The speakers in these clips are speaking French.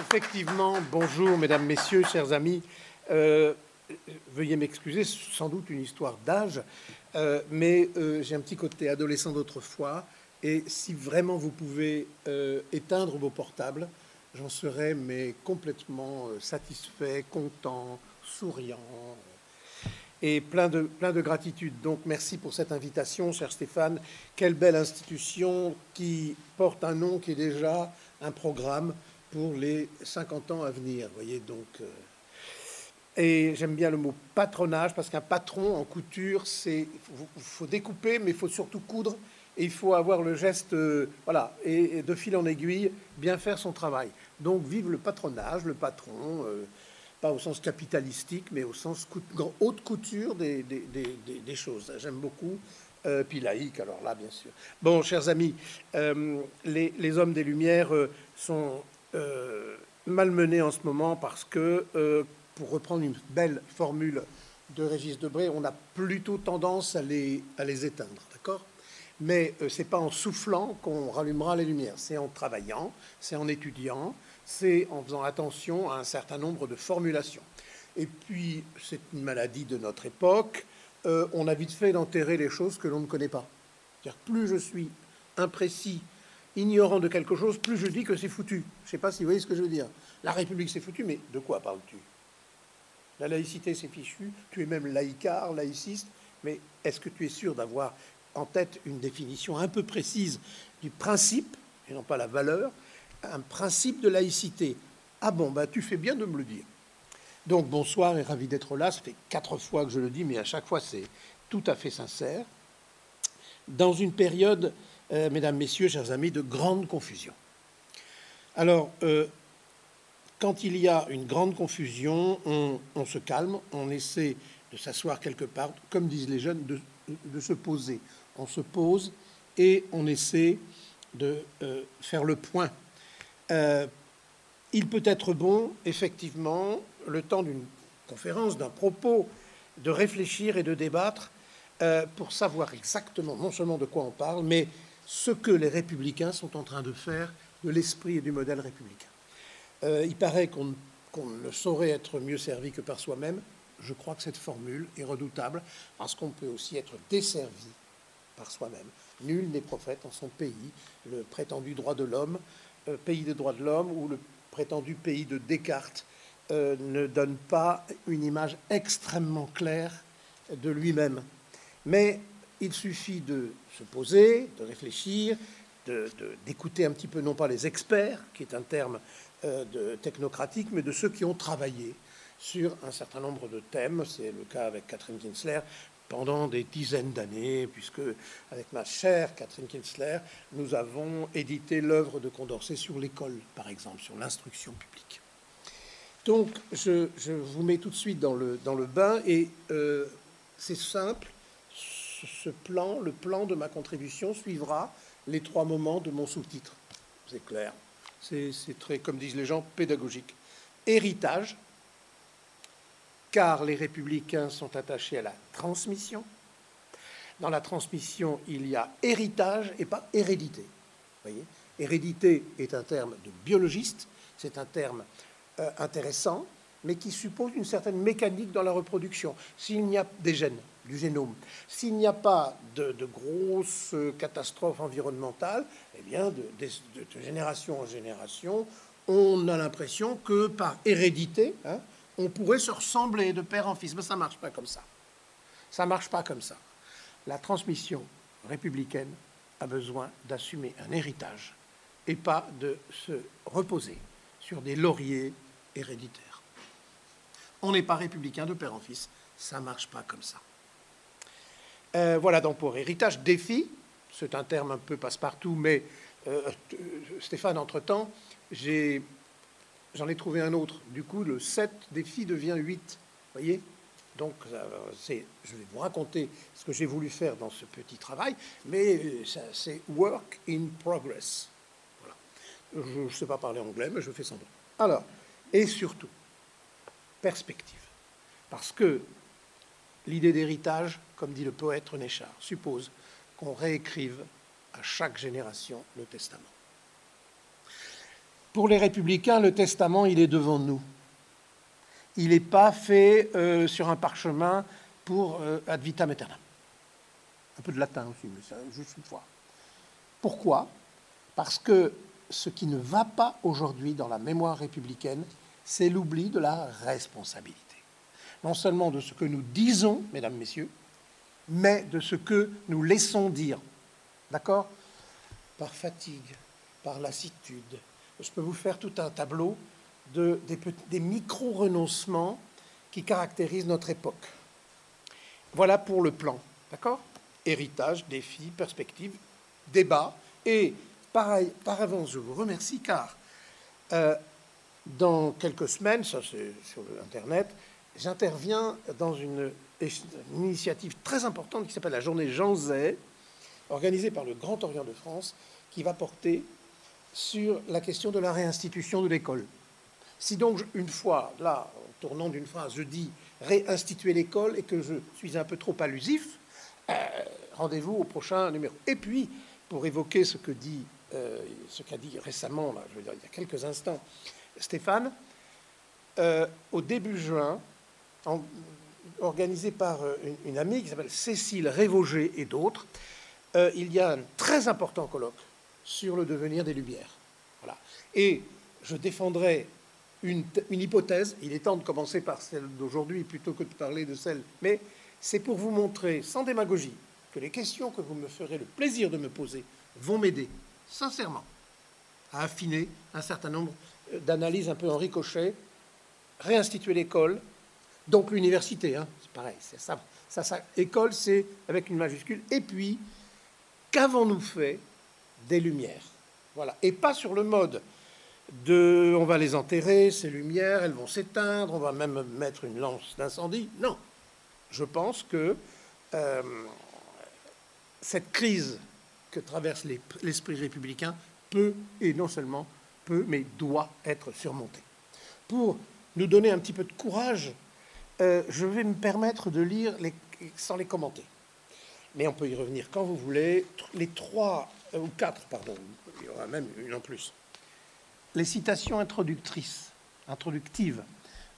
Effectivement, bonjour mesdames, messieurs, chers amis. Euh, veuillez m'excuser, sans doute une histoire d'âge, euh, mais euh, j'ai un petit côté adolescent d'autrefois. Et si vraiment vous pouvez éteindre vos portables, j'en serais mais complètement satisfait, content, souriant et plein de, plein de gratitude. Donc merci pour cette invitation, cher Stéphane. Quelle belle institution qui porte un nom qui est déjà un programme pour les 50 ans à venir. Voyez donc. Euh, et j'aime bien le mot patronage parce qu'un patron en couture, c'est il faut découper, mais il faut surtout coudre et il faut avoir le geste, euh, voilà, et, de fil en aiguille, bien faire son travail. Donc vive le patronage, le patron, euh, pas au sens capitalistique, mais au sens haute couture des, des, des, choses. J'aime beaucoup. puis laïque, alors là, bien sûr. Bon, chers amis, les, hommes des Lumières sont euh, malmenés en ce moment parce que, euh, pour reprendre une belle formule de Régis Debray, on a plutôt tendance à les, à les éteindre, d'accord? Mais euh, c'est pas en soufflant qu'on rallumera les lumières, c'est en travaillant, c'est en étudiant, c'est en faisant attention à un certain nombre de formulations. Et puis, c'est une maladie de notre époque, on a vite fait d'enterrer les choses que l'on ne connaît pas. plus je suis imprécis ignorant de quelque chose, plus je dis que c'est foutu. Je ne sais pas si vous voyez ce que je veux dire. La République, c'est foutu, mais de quoi parles-tu? La laïcité, c'est fichu. Tu es même laïcard, laïciste. Mais est-ce que tu es sûr d'avoir en tête une définition un peu précise du principe, et non pas la valeur, un principe de laïcité? Ah bon, bah, tu fais bien de me le dire. Donc bonsoir et ravi d'être là. Ça fait quatre fois que je le dis, mais à chaque fois c'est tout à fait sincère. Dans une période euh, mesdames, messieurs, chers amis, de grande confusion. Alors, euh, quand il y a une grande confusion, on, se calme, on essaie de s'asseoir quelque part, comme disent les jeunes, de, se poser. On se pose et on essaie de euh, faire le point. il peut être bon, effectivement, le temps d'une conférence, d'un propos, de réfléchir et de débattre pour savoir exactement non seulement de quoi on parle, mais ce que les républicains sont en train de faire de l'esprit et du modèle républicain. Euh, il paraît qu'on ne saurait être mieux servi que par soi-même. Je crois que cette formule est redoutable parce qu'on peut aussi être desservi par soi-même. Nul n'est prophète en son pays, le prétendu droit de l'homme, euh, pays des droits de l'homme ou le prétendu pays de Descartes euh, ne donne pas une image extrêmement claire de lui-même. Mais il suffit de se poser, de réfléchir, d'écouter un petit peu, non pas les experts, qui est un terme euh, technocratique, mais de ceux qui ont travaillé sur un certain nombre de thèmes. C'est le cas avec Catherine Kinsler pendant des dizaines d'années, puisque avec ma chère Catherine Kinsler, nous avons édité l'œuvre de Condorcet sur l'école, par exemple, sur l'instruction publique. Donc, je, vous mets tout de suite dans le, dans le bain, et euh, c'est simple, ce plan, le plan de ma contribution suivra les trois moments de mon sous-titre. C'est clair. C'est très, comme disent les gens, pédagogique. Héritage, car les républicains sont attachés à la transmission. Dans la transmission, il y a héritage et pas hérédité. Hérédité est un terme de biologiste, c'est un terme euh, intéressant, mais qui suppose une certaine mécanique dans la reproduction. S'il n'y a des gènes, du génome. S'il n'y a pas de, grosses catastrophes environnementales, eh bien, de, génération en génération, on a l'impression que par hérédité, hein, on pourrait se ressembler de père en fils. Mais ça ne marche pas comme ça. Ça ne marche pas comme ça. La transmission républicaine a besoin d'assumer un héritage et pas de se reposer sur des lauriers héréditaires. On n'est pas républicain de père en fils. Ça ne marche pas comme ça. Euh, voilà donc pour héritage. Défi, c'est un terme un peu passe-partout, mais euh, Stéphane, entre-temps, j'en ai, trouvé un autre. Du coup, le 7 défi devient 8. voyez? Donc, euh, je vais vous raconter ce que j'ai voulu faire dans ce petit travail, mais c'est work in progress. Je ne sais pas parler anglais, mais je fais semblant. Alors, et surtout, perspective. Parce que l'idée d'héritage, comme dit le poète René Char, suppose qu'on réécrive à chaque génération le testament. Pour les républicains, le testament, il est devant nous. Il n'est pas fait euh, sur un parchemin pour euh, ad vitam aeternam. Un peu de latin aussi, mais juste une fois. Pourquoi? Parce que ce qui ne va pas aujourd'hui dans la mémoire républicaine, c'est l'oubli de la responsabilité. Non seulement de ce que nous disons, mesdames, messieurs, mais de ce que nous laissons dire. D'accord? Par fatigue, par lassitude. Je peux vous faire tout un tableau de, des, micro-renoncements qui caractérisent notre époque. Voilà pour le plan. D'accord? Héritage, défi, perspective, débat. Et pareil, par avance, je vous remercie car euh, dans quelques semaines, ça c'est sur Internet, j'interviens dans une, initiative très importante qui s'appelle la journée Jean Zay, organisée par le Grand Orient de France, qui va porter sur la question de la réinstitution de l'école. Si donc, une fois, là, en tournant d'une phrase, je dis réinstituer l'école et que je suis un peu trop allusif, euh, rendez-vous au prochain numéro. Et puis, pour évoquer ce euh, qu'a dit récemment, je veux dire, il y a quelques instants, Stéphane, euh, au début juin, organisé par euh, une, amie qui s'appelle Cécile Révogé et d'autres, euh, il y a un très important colloque sur le devenir des Lumières. Voilà. Et je défendrai une, une, hypothèse, il est temps de commencer par celle d'aujourd'hui plutôt que de parler de celle, mais c'est pour vous montrer, sans démagogie, que les questions que vous me ferez le plaisir de me poser vont m'aider, sincèrement, à affiner un certain nombre d'analyses un peu en ricochet, réinstituer l'école, donc l'université, hein, c'est pareil, c'est ça, ça, ça, école, c'est avec une majuscule, et puis, qu'avons-nous fait des lumières? Voilà, et pas sur le mode de on va les enterrer, ces lumières, elles vont s'éteindre, on va même mettre une lance d'incendie. Non, je pense que euh, cette crise que traverse l'esprit républicain peut, et non seulement peut, mais doit être surmontée. Pour nous donner un petit peu de courage, euh, je vais me permettre de lire sans les commenter. Mais on peut y revenir quand vous voulez. Les trois, euh, ou quatre, pardon, il y aura même une en plus. Les citations introductrices, introductives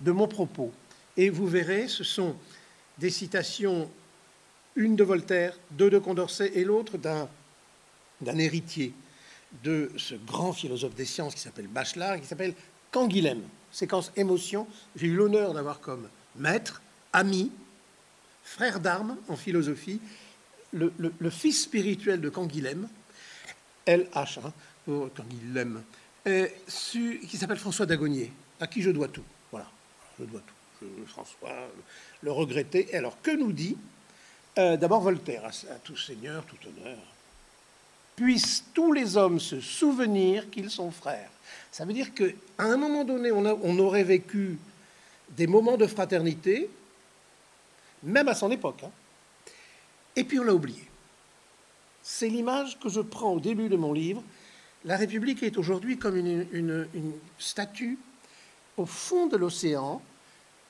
de mon propos. Et vous verrez, ce sont des citations une de Voltaire, deux de Condorcet et l'autre d'un, d'un héritier de ce grand philosophe des sciences qui s'appelle Bachelard, qui s'appelle Canguilhem. Séquence émotion. J'ai eu l'honneur d'avoir comme maître, ami, frère d'armes en philosophie, le, fils spirituel de Canguilhem, LH, hein, pour Canguilhem, su, qui s'appelle François Dagonier, à qui je dois tout. Voilà, je dois tout. François, le regretter. Alors, que nous dit euh, d'abord Voltaire, à, tout seigneur, tout honneur, puissent tous les hommes se souvenir qu'ils sont frères. Ça veut dire qu'à un moment donné, on, aurait vécu des moments de fraternité, même à son époque, hein, et puis on l'a oublié. C'est l'image que je prends au début de mon livre. La République est aujourd'hui comme une, une, une statue au fond de l'océan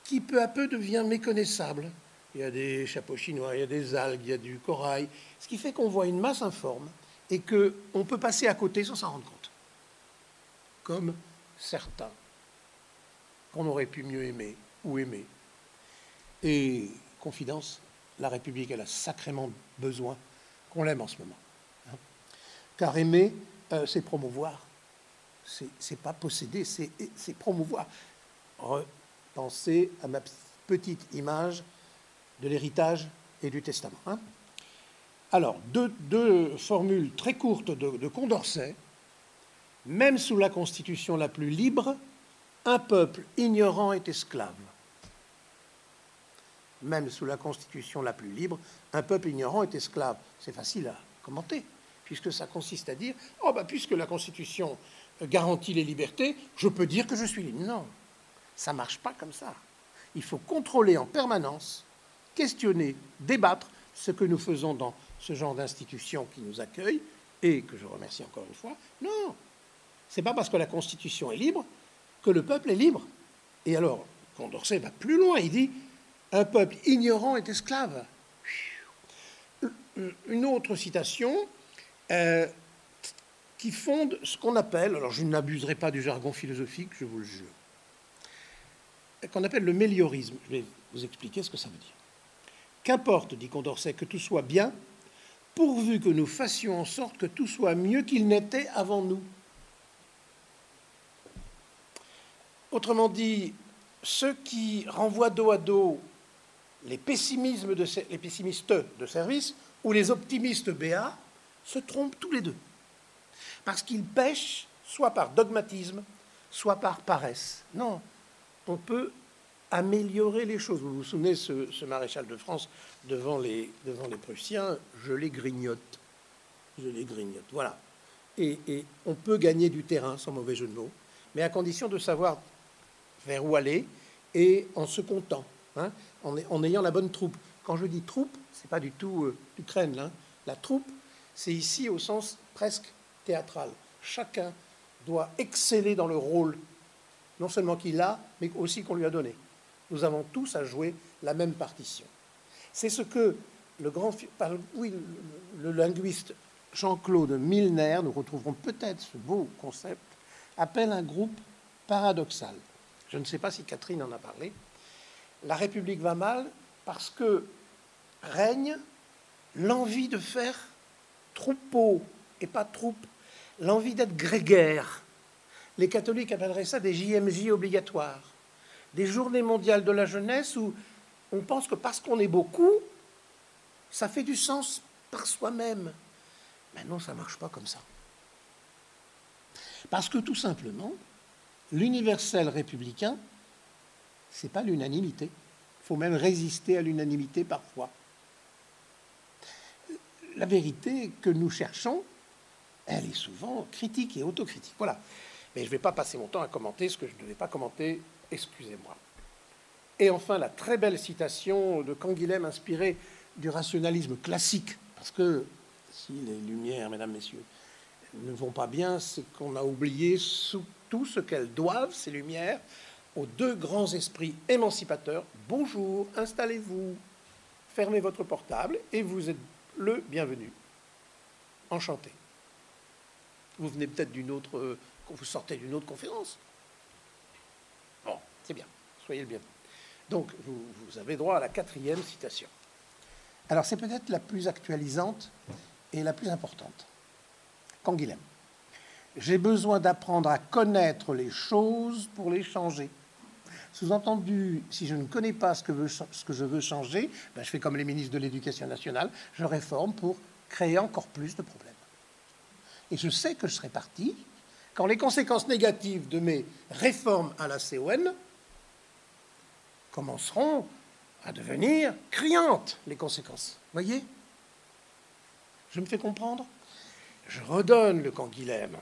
qui peu à peu devient méconnaissable il y a des chapeaux chinois, il y a des algues, il y a du corail, ce qui fait qu'on voit une masse informe et qu'on peut passer à côté sans s'en rendre compte. Comme certains qu'on aurait pu mieux aimer ou aimer. Et confidence, la République, elle a sacrément besoin qu'on l'aime en ce moment. Hein. Car aimer, euh, c'est promouvoir. C'est pas posséder, c'est promouvoir. Repensez à ma petite image de l'héritage et du testament. Hein Alors, deux, formules très courtes de Condorcet. Même sous la constitution la plus libre, un peuple ignorant est esclave. Même sous la constitution la plus libre, un peuple ignorant est esclave. C'est facile à commenter, puisque ça consiste à dire Oh, bah, puisque la constitution garantit les libertés, je peux dire que je suis libre. Non, ça ne marche pas comme ça. Il faut contrôler en permanence questionner, débattre ce que nous faisons dans ce genre d'institution qui nous accueille et que je remercie encore une fois. Non, c'est pas parce que la Constitution est libre que le peuple est libre. Et alors, Condorcet va plus loin, il dit un peuple ignorant est esclave. Une autre citation euh, qui fonde ce qu'on appelle, alors je n'abuserai pas du jargon philosophique, je vous le jure, qu'on appelle le méliorisme. Je vais vous expliquer ce que ça veut dire. Qu'importe, dit Condorcet, que tout soit bien, pourvu que nous fassions en sorte que tout soit mieux qu'il n'était avant nous. Autrement dit, ceux qui renvoient dos à dos les, pessimistes de service ou les optimistes BA se trompent tous les deux. Parce qu'ils pêchent soit par dogmatisme, soit par paresse. Non, on peut améliorer les choses. Vous vous souvenez, ce, maréchal de France devant les, devant les Prussiens, je les grignote. Je les grignote. Voilà. Et, on peut gagner du terrain, sans mauvais jeu de mots, mais à condition de savoir vers où aller et en se comptant, hein, en, ayant la bonne troupe. Quand je dis troupe, c'est pas du tout euh, Ukraine. Hein. La troupe, c'est ici au sens presque théâtral. Chacun doit exceller dans le rôle, non seulement qu'il a, mais aussi qu'on lui a donné. Nous avons tous à jouer la même partition. C'est ce que le grand, oui, le linguiste Jean-Claude Milner, nous retrouverons peut-être ce beau concept, appelle un groupe paradoxal. Je ne sais pas si Catherine en a parlé. La République va mal parce que règne l'envie de faire troupeau et pas troupe, l'envie d'être grégaire. Les catholiques appelleraient ça des JMJ obligatoires des journées mondiales de la jeunesse où on pense que parce qu'on est beaucoup, ça fait du sens par soi-même. Mais non, ça ne marche pas comme ça. Parce que tout simplement, l'universel républicain, ce n'est pas l'unanimité. Il faut même résister à l'unanimité parfois. La vérité que nous cherchons, elle est souvent critique et autocritique. Voilà. Mais je ne vais pas passer mon temps à commenter ce que je ne devais pas commenter excusez-moi. Et enfin, la très belle citation de Canguilhem inspirée du rationalisme classique, parce que si les lumières, mesdames, messieurs, ne vont pas bien, c'est qu'on a oublié tout ce qu'elles doivent, ces lumières, aux deux grands esprits émancipateurs. Bonjour, installez-vous, fermez votre portable et vous êtes le bienvenu. Enchanté. Vous venez peut-être d'une autre, vous sortez d'une autre conférence. C'est bien, soyez le bienvenu. Donc, vous, avez droit à la quatrième citation. Alors, c'est peut-être la plus actualisante et la plus importante. Canguilhem. J'ai besoin d'apprendre à connaître les choses pour les changer. Sous-entendu, si je ne connais pas ce que, je veux changer, ben je fais comme les ministres de l'Éducation nationale, je réforme pour créer encore plus de problèmes. Et je sais que je serai parti quand les conséquences négatives de mes réformes à la CON commenceront à devenir criantes, les conséquences. Voyez? Je me fais comprendre? Je redonne le canguilhem.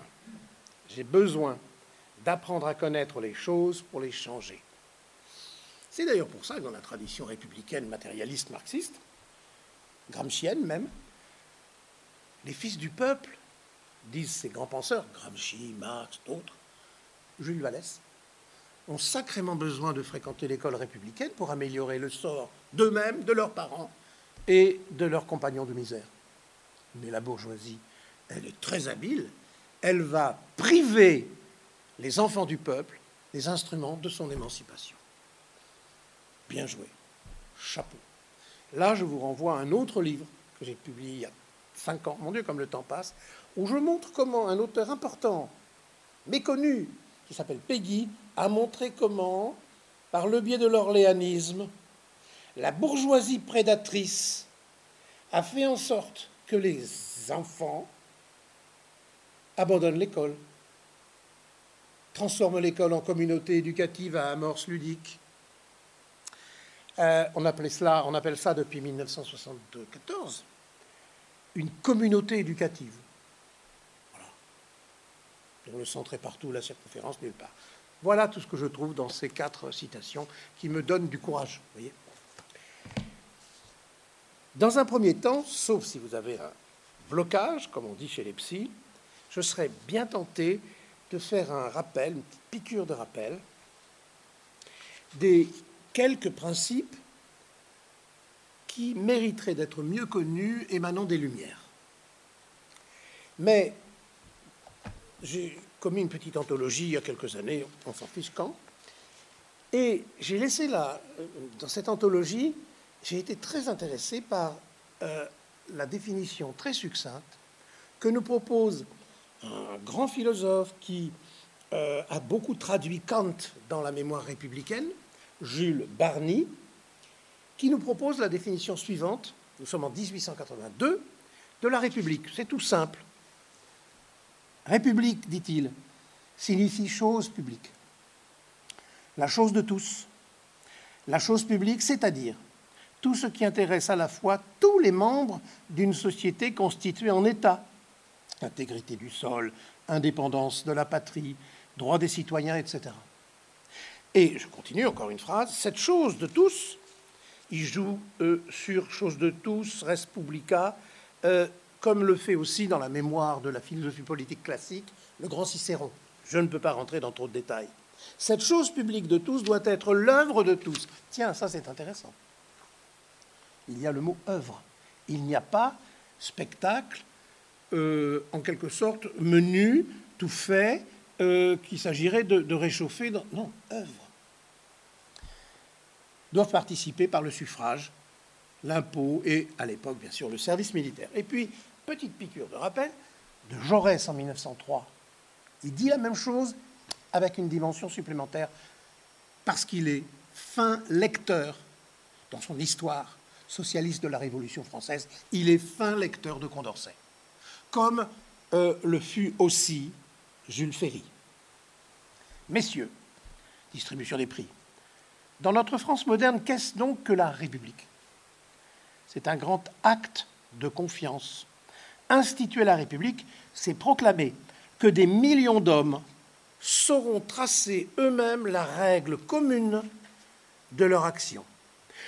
J'ai besoin d'apprendre à connaître les choses pour les changer. C'est d'ailleurs pour ça que dans la tradition républicaine matérialiste marxiste, gramscienne même, les fils du peuple, disent ces grands penseurs, Gramsci, Marx, d'autres, Jules Vallès, ont sacrément besoin de fréquenter l'école républicaine pour améliorer le sort d'eux-mêmes, de leurs parents et de leurs compagnons de misère. Mais la bourgeoisie, elle est très habile. Elle va priver les enfants du peuple des instruments de son émancipation. Bien joué. Chapeau. Là, je vous renvoie à un autre livre que j'ai publié il y a cinq ans, mon Dieu, comme le temps passe, où je montre comment un auteur important, méconnu, qui s'appelle Peggy, a montré comment, par le biais de l'orléanisme, la bourgeoisie prédatrice a fait en sorte que les enfants abandonnent l'école, transforment l'école en communauté éducative à amorce ludique. Euh, on, appelait appelle ça depuis 1974 une communauté éducative. Voilà. le centre est partout, la circonférence nulle part. Voilà tout ce que je trouve dans ces quatre citations qui me donnent du courage. Voyez dans un premier temps, sauf si vous avez un blocage, comme on dit chez les psys, je serais bien tenté de faire un rappel, une petite piqûre de rappel, des quelques principes qui mériteraient d'être mieux connus émanant des Lumières. Mais j'ai commis une petite anthologie il y a quelques années, on s'en quand. Et j'ai laissé là, dans cette anthologie, j'ai été très intéressé par euh, la définition très succincte que nous propose un grand philosophe qui euh, a beaucoup traduit Kant dans la mémoire républicaine, Jules Barny, qui nous propose la définition suivante, nous sommes en 1882, de la République. C'est tout simple. République, dit-il, signifie chose publique. La chose de tous. La chose publique, c'est-à-dire tout ce qui intéresse à la fois tous les membres d'une société constituée en État. Intégrité du sol, indépendance de la patrie, droit des citoyens, etc. Et je continue encore une phrase, cette chose de tous, il joue euh, sur chose de tous, res publica, euh, comme le fait aussi dans la mémoire de la philosophie politique classique le grand Cicéron. Je ne peux pas rentrer dans trop de détails. Cette chose publique de tous doit être l'œuvre de tous. Tiens, ça c'est intéressant. Il y a le mot œuvre. Il n'y a pas spectacle, euh, en quelque sorte, menu, tout fait, euh, qu'il s'agirait de, réchauffer. Dans... Non, œuvre. Doivent participer par le suffrage, l'impôt et, à l'époque, bien sûr, le service militaire. Et puis, petite piqûre de rappel, de Jaurès en 1903. Il dit la même chose avec une dimension supplémentaire, parce qu'il est fin lecteur dans son histoire socialiste de la Révolution française, il est fin lecteur de Condorcet, comme euh, le fut aussi Jules Ferry. Messieurs, distribution des prix. Dans notre France moderne, qu'est-ce donc que la République? C'est un grand acte de confiance instituer la République, c'est proclamer que des millions d'hommes sauront tracer eux-mêmes la règle commune de leur action,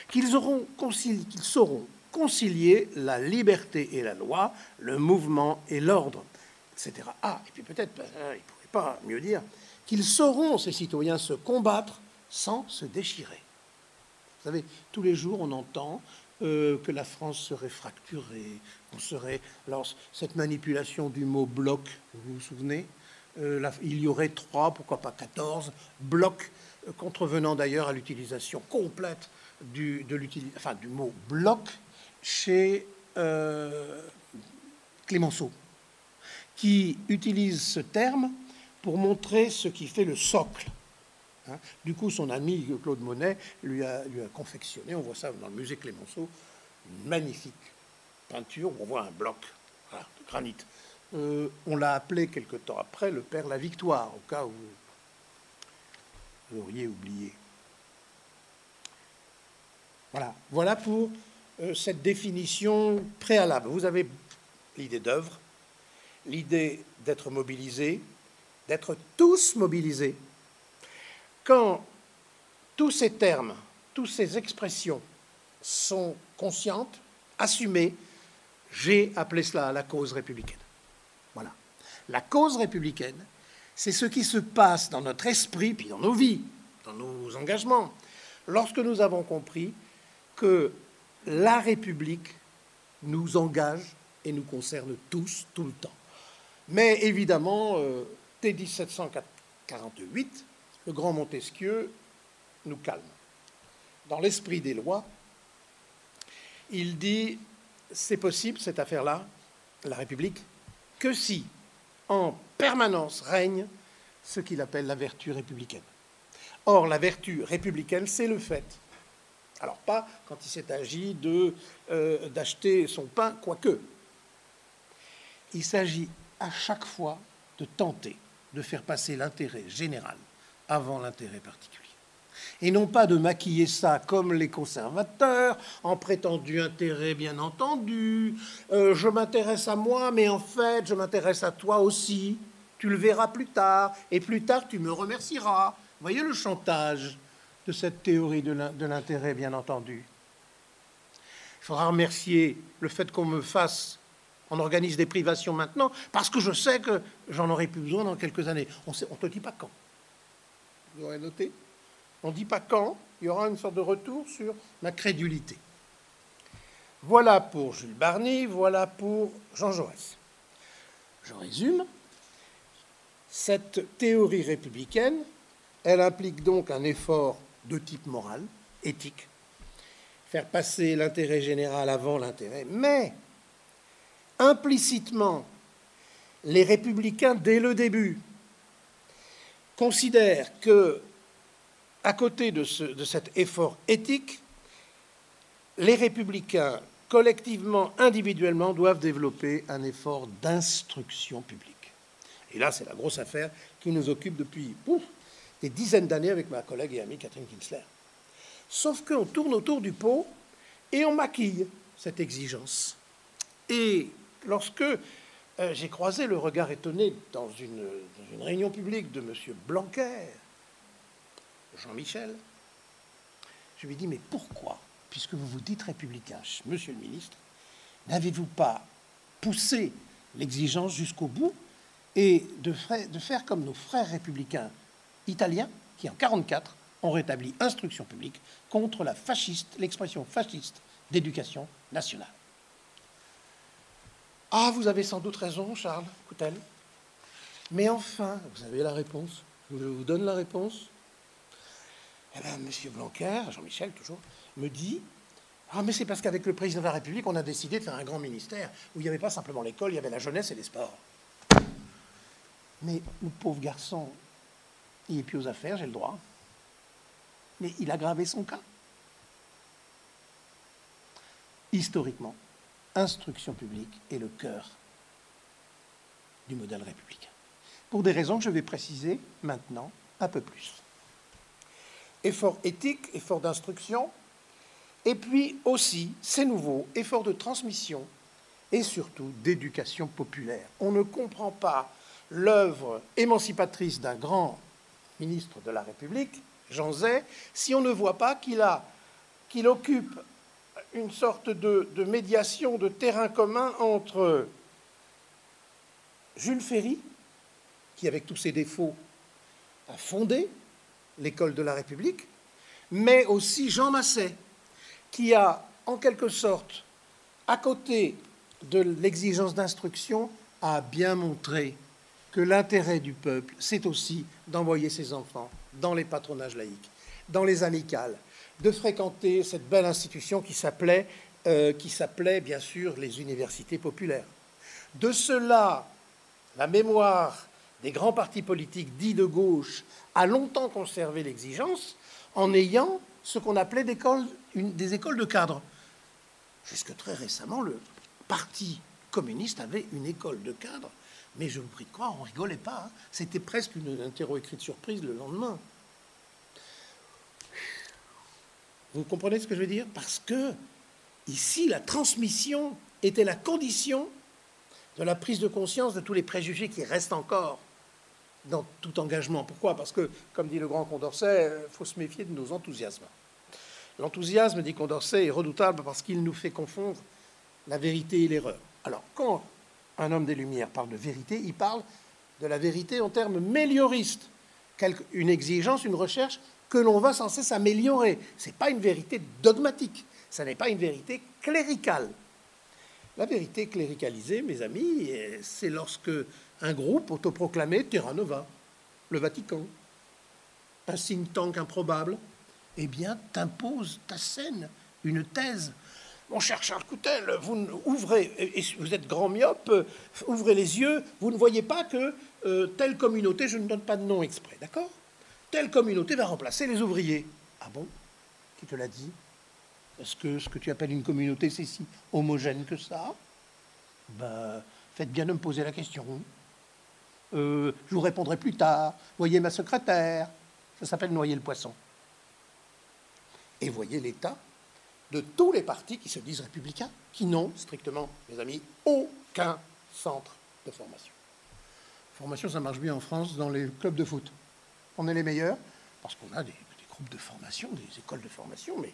qu'ils auront qu'ils sauront concilier la liberté et la loi, le mouvement et l'ordre, etc. Ah, et puis peut-être, ben, il ne pourrait pas mieux dire, qu'ils sauront, ces citoyens, se combattre sans se déchirer. Vous savez, tous les jours, on entend euh, que la France serait fracturée, on serait. Alors, cette manipulation du mot bloc, vous vous souvenez euh, Il y aurait trois, pourquoi pas quatorze blocs, euh, contrevenant d'ailleurs à l'utilisation complète du, de enfin, du mot bloc chez Clémenceau, qui utilise ce terme pour montrer ce qui fait le socle Hein. Du coup, son ami Claude Monet lui a, confectionné, on voit ça dans le musée Clémenceau, une magnifique peinture où on voit un bloc de granit. Euh, on l'a appelé quelque temps après le Père la Victoire, au cas où vous auriez oublié. Voilà, voilà pour euh, cette définition préalable. Vous avez l'idée d'œuvre, l'idée d'être mobilisé, d'être tous mobilisés quand tous ces termes, toutes ces expressions sont conscientes, assumées, j'ai appelé cela la cause républicaine. Voilà. La cause républicaine, c'est ce qui se passe dans notre esprit, puis dans nos vies, dans nos engagements, lorsque nous avons compris que la République nous engage et nous concerne tous, tout le temps. Mais évidemment, euh, dès 1748, le grand Montesquieu nous calme. Dans l'esprit des lois, il dit c'est possible cette affaire-là, la République, que si en permanence règne ce qu'il appelle la vertu républicaine. Or, la vertu républicaine, c'est le fait. Alors pas quand il s'est agi euh, d'acheter son pain, quoique. Il s'agit à chaque fois de tenter de faire passer l'intérêt général avant l'intérêt particulier. Et non pas de maquiller ça comme les conservateurs, en prétendu intérêt bien entendu, euh, je m'intéresse à moi, mais en fait je m'intéresse à toi aussi, tu le verras plus tard, et plus tard tu me remercieras. Voyez le chantage de cette théorie de l'intérêt bien entendu. Il faudra remercier le fait qu'on me fasse on organise des privations maintenant parce que je sais que j'en aurai plus besoin dans quelques années. On ne te dit pas quand vous aurez noté. On ne dit pas quand, il y aura une sorte de retour sur ma crédulité. Voilà pour Jules Barny, voilà pour Jean Jaurès. Je résume. Cette théorie républicaine, elle implique donc un effort de type moral, éthique, faire passer l'intérêt général avant l'intérêt, mais implicitement, les républicains, dès le début, considèrent que, à côté de, de cet effort éthique, les républicains, collectivement, individuellement, doivent développer un effort d'instruction publique. Et là, c'est la grosse affaire qui nous occupe depuis des dizaines d'années avec ma collègue et amie Catherine Kinsler. Sauf qu'on tourne autour du pot et on maquille cette exigence. Et lorsque euh, j'ai croisé le regard étonné dans une, réunion publique de M. Blanquer, Jean-Michel, je lui ai dit, mais pourquoi, puisque vous vous dites républicain, monsieur le ministre, n'avez-vous pas poussé l'exigence jusqu'au bout et de, de faire comme nos frères républicains italiens, qui en 1944 ont rétabli instruction publique contre la fasciste, l'expression fasciste d'éducation nationale. Ah, vous avez sans doute raison, Charles Coutel. Mais enfin, vous avez la réponse. Je vous donne la réponse. Eh bien, Monsieur Blanquer, Jean-Michel toujours, me dit Ah, mais c'est parce qu'avec le président de la République, on a décidé de faire un grand ministère où il n'y avait pas simplement l'école, il y avait la jeunesse et les sports. Mais le pauvre garçon, il est plus aux affaires, j'ai le droit. Mais il a gravé son cas. Historiquement, instruction publique est le cœur du modèle républicain. Pour des raisons que je vais préciser maintenant un peu plus. Effort éthique, effort d'instruction, et puis aussi, c'est nouveau, effort de transmission et surtout d'éducation populaire. On ne comprend pas l'œuvre émancipatrice d'un grand ministre de la République, Jean Zay, si on ne voit pas qu'il occupe une sorte de, de, médiation de terrain commun entre Jules Ferry, qui avec tous ses défauts a fondé l'école de la République, mais aussi Jean Masset, qui a en quelque sorte, à côté de l'exigence d'instruction, a bien montré que l'intérêt du peuple, c'est aussi d'envoyer ses enfants dans les patronages laïques, dans les amicales, de fréquenter cette belle institution qui s'appelait, euh, qui s'appelait bien sûr les universités populaires. De cela, la mémoire des grands partis politiques dits de gauche a longtemps conservé l'exigence en ayant ce qu'on appelait des écoles de cadres. Jusque très récemment, le Parti communiste avait une école de cadres mais je vous prie de croire, on rigolait pas. Hein. C'était presque une interro écrite surprise le lendemain. Vous comprenez ce que je veux dire? Parce que ici, la transmission était la condition de la prise de conscience de tous les préjugés qui restent encore dans tout engagement. Pourquoi? Parce que, comme dit le grand Condorcet, il faut se méfier de nos enthousiasmes. L'enthousiasme, dit Condorcet, est redoutable parce qu'il nous fait confondre la vérité et l'erreur. Alors, quand un homme des Lumières parle de vérité, il parle de la vérité en termes mélioristes, une exigence, une recherche que l'on va sans cesse améliorer. Ce n'est pas une vérité dogmatique, ce n'est pas une vérité cléricale. La vérité cléricalisée, mes amis, c'est lorsque un groupe autoproclamé Terra Nova, le Vatican, un think tank improbable, eh bien, t'impose ta scène, une thèse mon cher Charles Coutel, vous ouvrez, et vous êtes grand myope, ouvrez les yeux, vous ne voyez pas que euh, telle communauté, je ne donne pas de nom exprès, d'accord? Telle communauté va remplacer les ouvriers. Ah bon? Qui te l'a dit? Est-ce que ce que tu appelles une communauté, c'est si homogène que ça? Ben, faites bien de me poser la question. Euh, je vous répondrai plus tard. Voyez ma secrétaire. Ça s'appelle noyer le poisson. Et voyez l'État de tous les partis qui se disent républicains, qui n'ont strictement, mes amis, aucun centre de formation. Formation, ça marche bien en France dans les clubs de foot. On est les meilleurs parce qu'on a des, groupes de formation, des écoles de formation, mais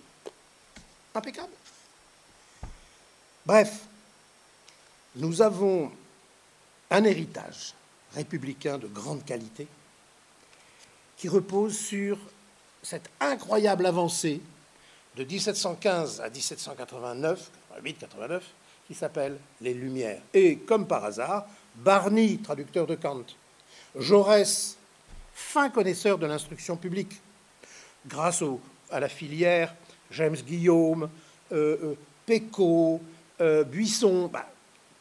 impeccable. Bref, nous avons un héritage républicain de grande qualité qui repose sur cette incroyable avancée de 1715 à 1789, 88-89, qui s'appelle Les Lumières. Et comme par hasard, Barney, traducteur de Kant, Jaurès, fin connaisseur de l'instruction publique, grâce à la filière James Guillaume, euh, euh Pecot, euh, Buisson, bah,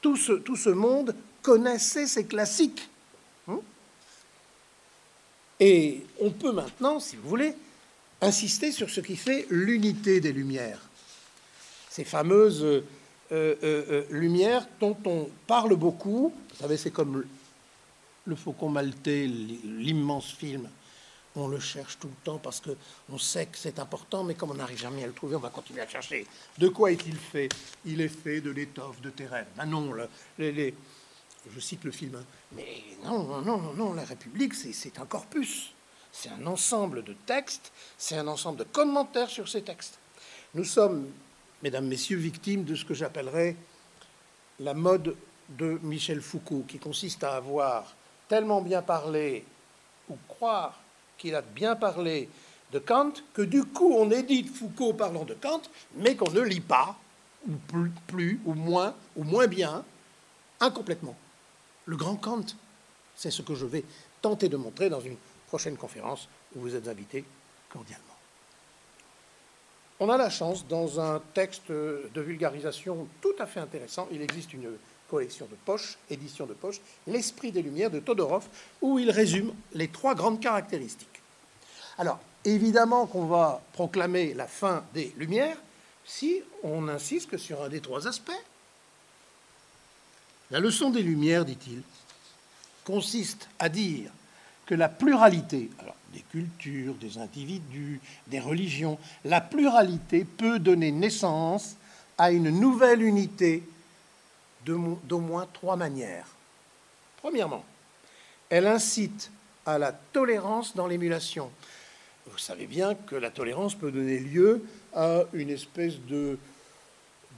tout, ce, tout, ce, monde connaissait ces classiques. Hein. Et on peut maintenant, si vous voulez, insister sur ce qui fait l'unité des Lumières. Ces fameuses euh, euh, Lumières dont on parle beaucoup. Vous savez, c'est comme le Faucon Maltais, l'immense film on le cherche tout le temps parce que on sait que c'est important, mais comme on n'arrive jamais à le trouver, on va continuer à chercher. De quoi est-il fait? Il est fait de l'étoffe de tes. Ben non, les, je cite le film, hein. mais non, non, non, non, la République, c'est un corpus, c'est un ensemble de textes, c'est un ensemble de commentaires sur ces textes. Nous sommes, mesdames, messieurs, victimes de ce que j'appellerais la mode de Michel Foucault, qui consiste à avoir tellement bien parlé ou croire qu'il a bien parlé de Kant, que du coup on édite Foucault parlant de Kant, mais qu'on ne lit pas, ou plus, ou moins, ou moins bien, incomplètement. Le grand Kant, c'est ce que je vais tenter de montrer dans une prochaine conférence où vous êtes invités cordialement. On a la chance, dans un texte de vulgarisation tout à fait intéressant, il existe une collection de poche, édition de poche, L'Esprit des Lumières de Todorov, où il résume les trois grandes caractéristiques. Alors, évidemment qu'on va proclamer la fin des Lumières si on insiste que sur un des trois aspects. La leçon des Lumières, dit-il, consiste à dire que la pluralité, alors des cultures, des individus, des religions, la pluralité peut donner naissance à une nouvelle unité d'au moins trois manières. Premièrement, elle incite à la tolérance dans l'émulation. Vous savez bien que la tolérance peut donner lieu à une espèce de,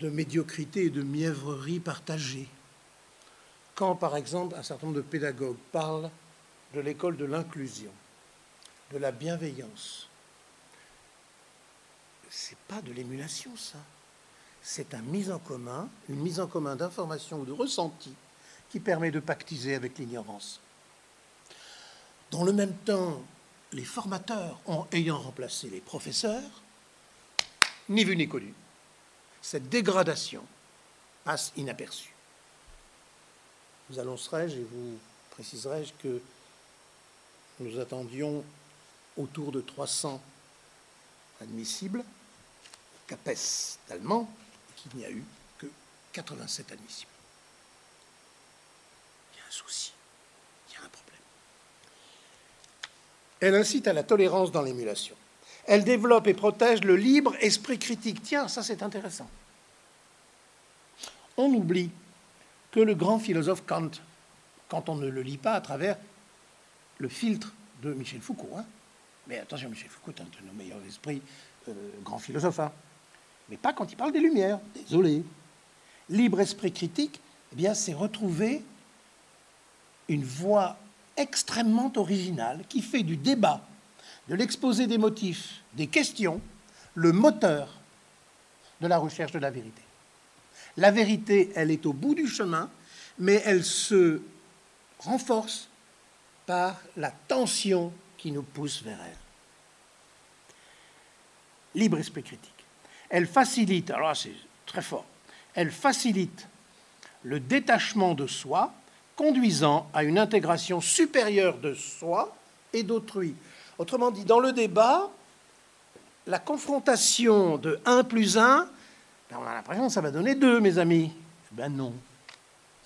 de médiocrité et de mièvrerie partagée. Quand, par exemple, un certain nombre de pédagogues parlent de l'école de l'inclusion, de la bienveillance, c'est pas de l'émulation, ça c'est une mise en commun, une mise en commun d'informations ou de ressentis qui permet de pactiser avec l'ignorance. Dans le même temps, les formateurs, ont, ayant remplacé les professeurs, ni vu ni connu, cette dégradation passe inaperçue. Vous annoncerai-je et vous préciserai-je que nous attendions autour de 300 admissibles, CAPES d'allemand, qu'il n'y a eu que 87 admissibles. Il y a un souci, il y a un problème. Elle incite à la tolérance dans l'émulation. Elle développe et protège le libre esprit critique. Tiens, ça c'est intéressant. On oublie que le grand philosophe Kant, quand on ne le lit pas à travers le filtre de Michel Foucault, hein, mais attention, Michel Foucault est un de nos meilleurs esprits, euh, grand philosophe, hein, mais pas quand il parle des Lumières. Désolé. Libre esprit critique, eh bien, c'est retrouver une voix extrêmement originale qui fait du débat, de l'exposé des motifs, des questions, le moteur de la recherche de la vérité. La vérité, elle est au bout du chemin, mais elle se renforce par la tension qui nous pousse vers elle. Libre esprit critique elle facilite, alors c'est très fort, elle facilite le détachement de soi, conduisant à une intégration supérieure de soi et d'autrui. Autrement dit, dans le débat, la confrontation de 1 plus 1, ben, on a l'impression que ça va donner 2, mes amis. Ben non,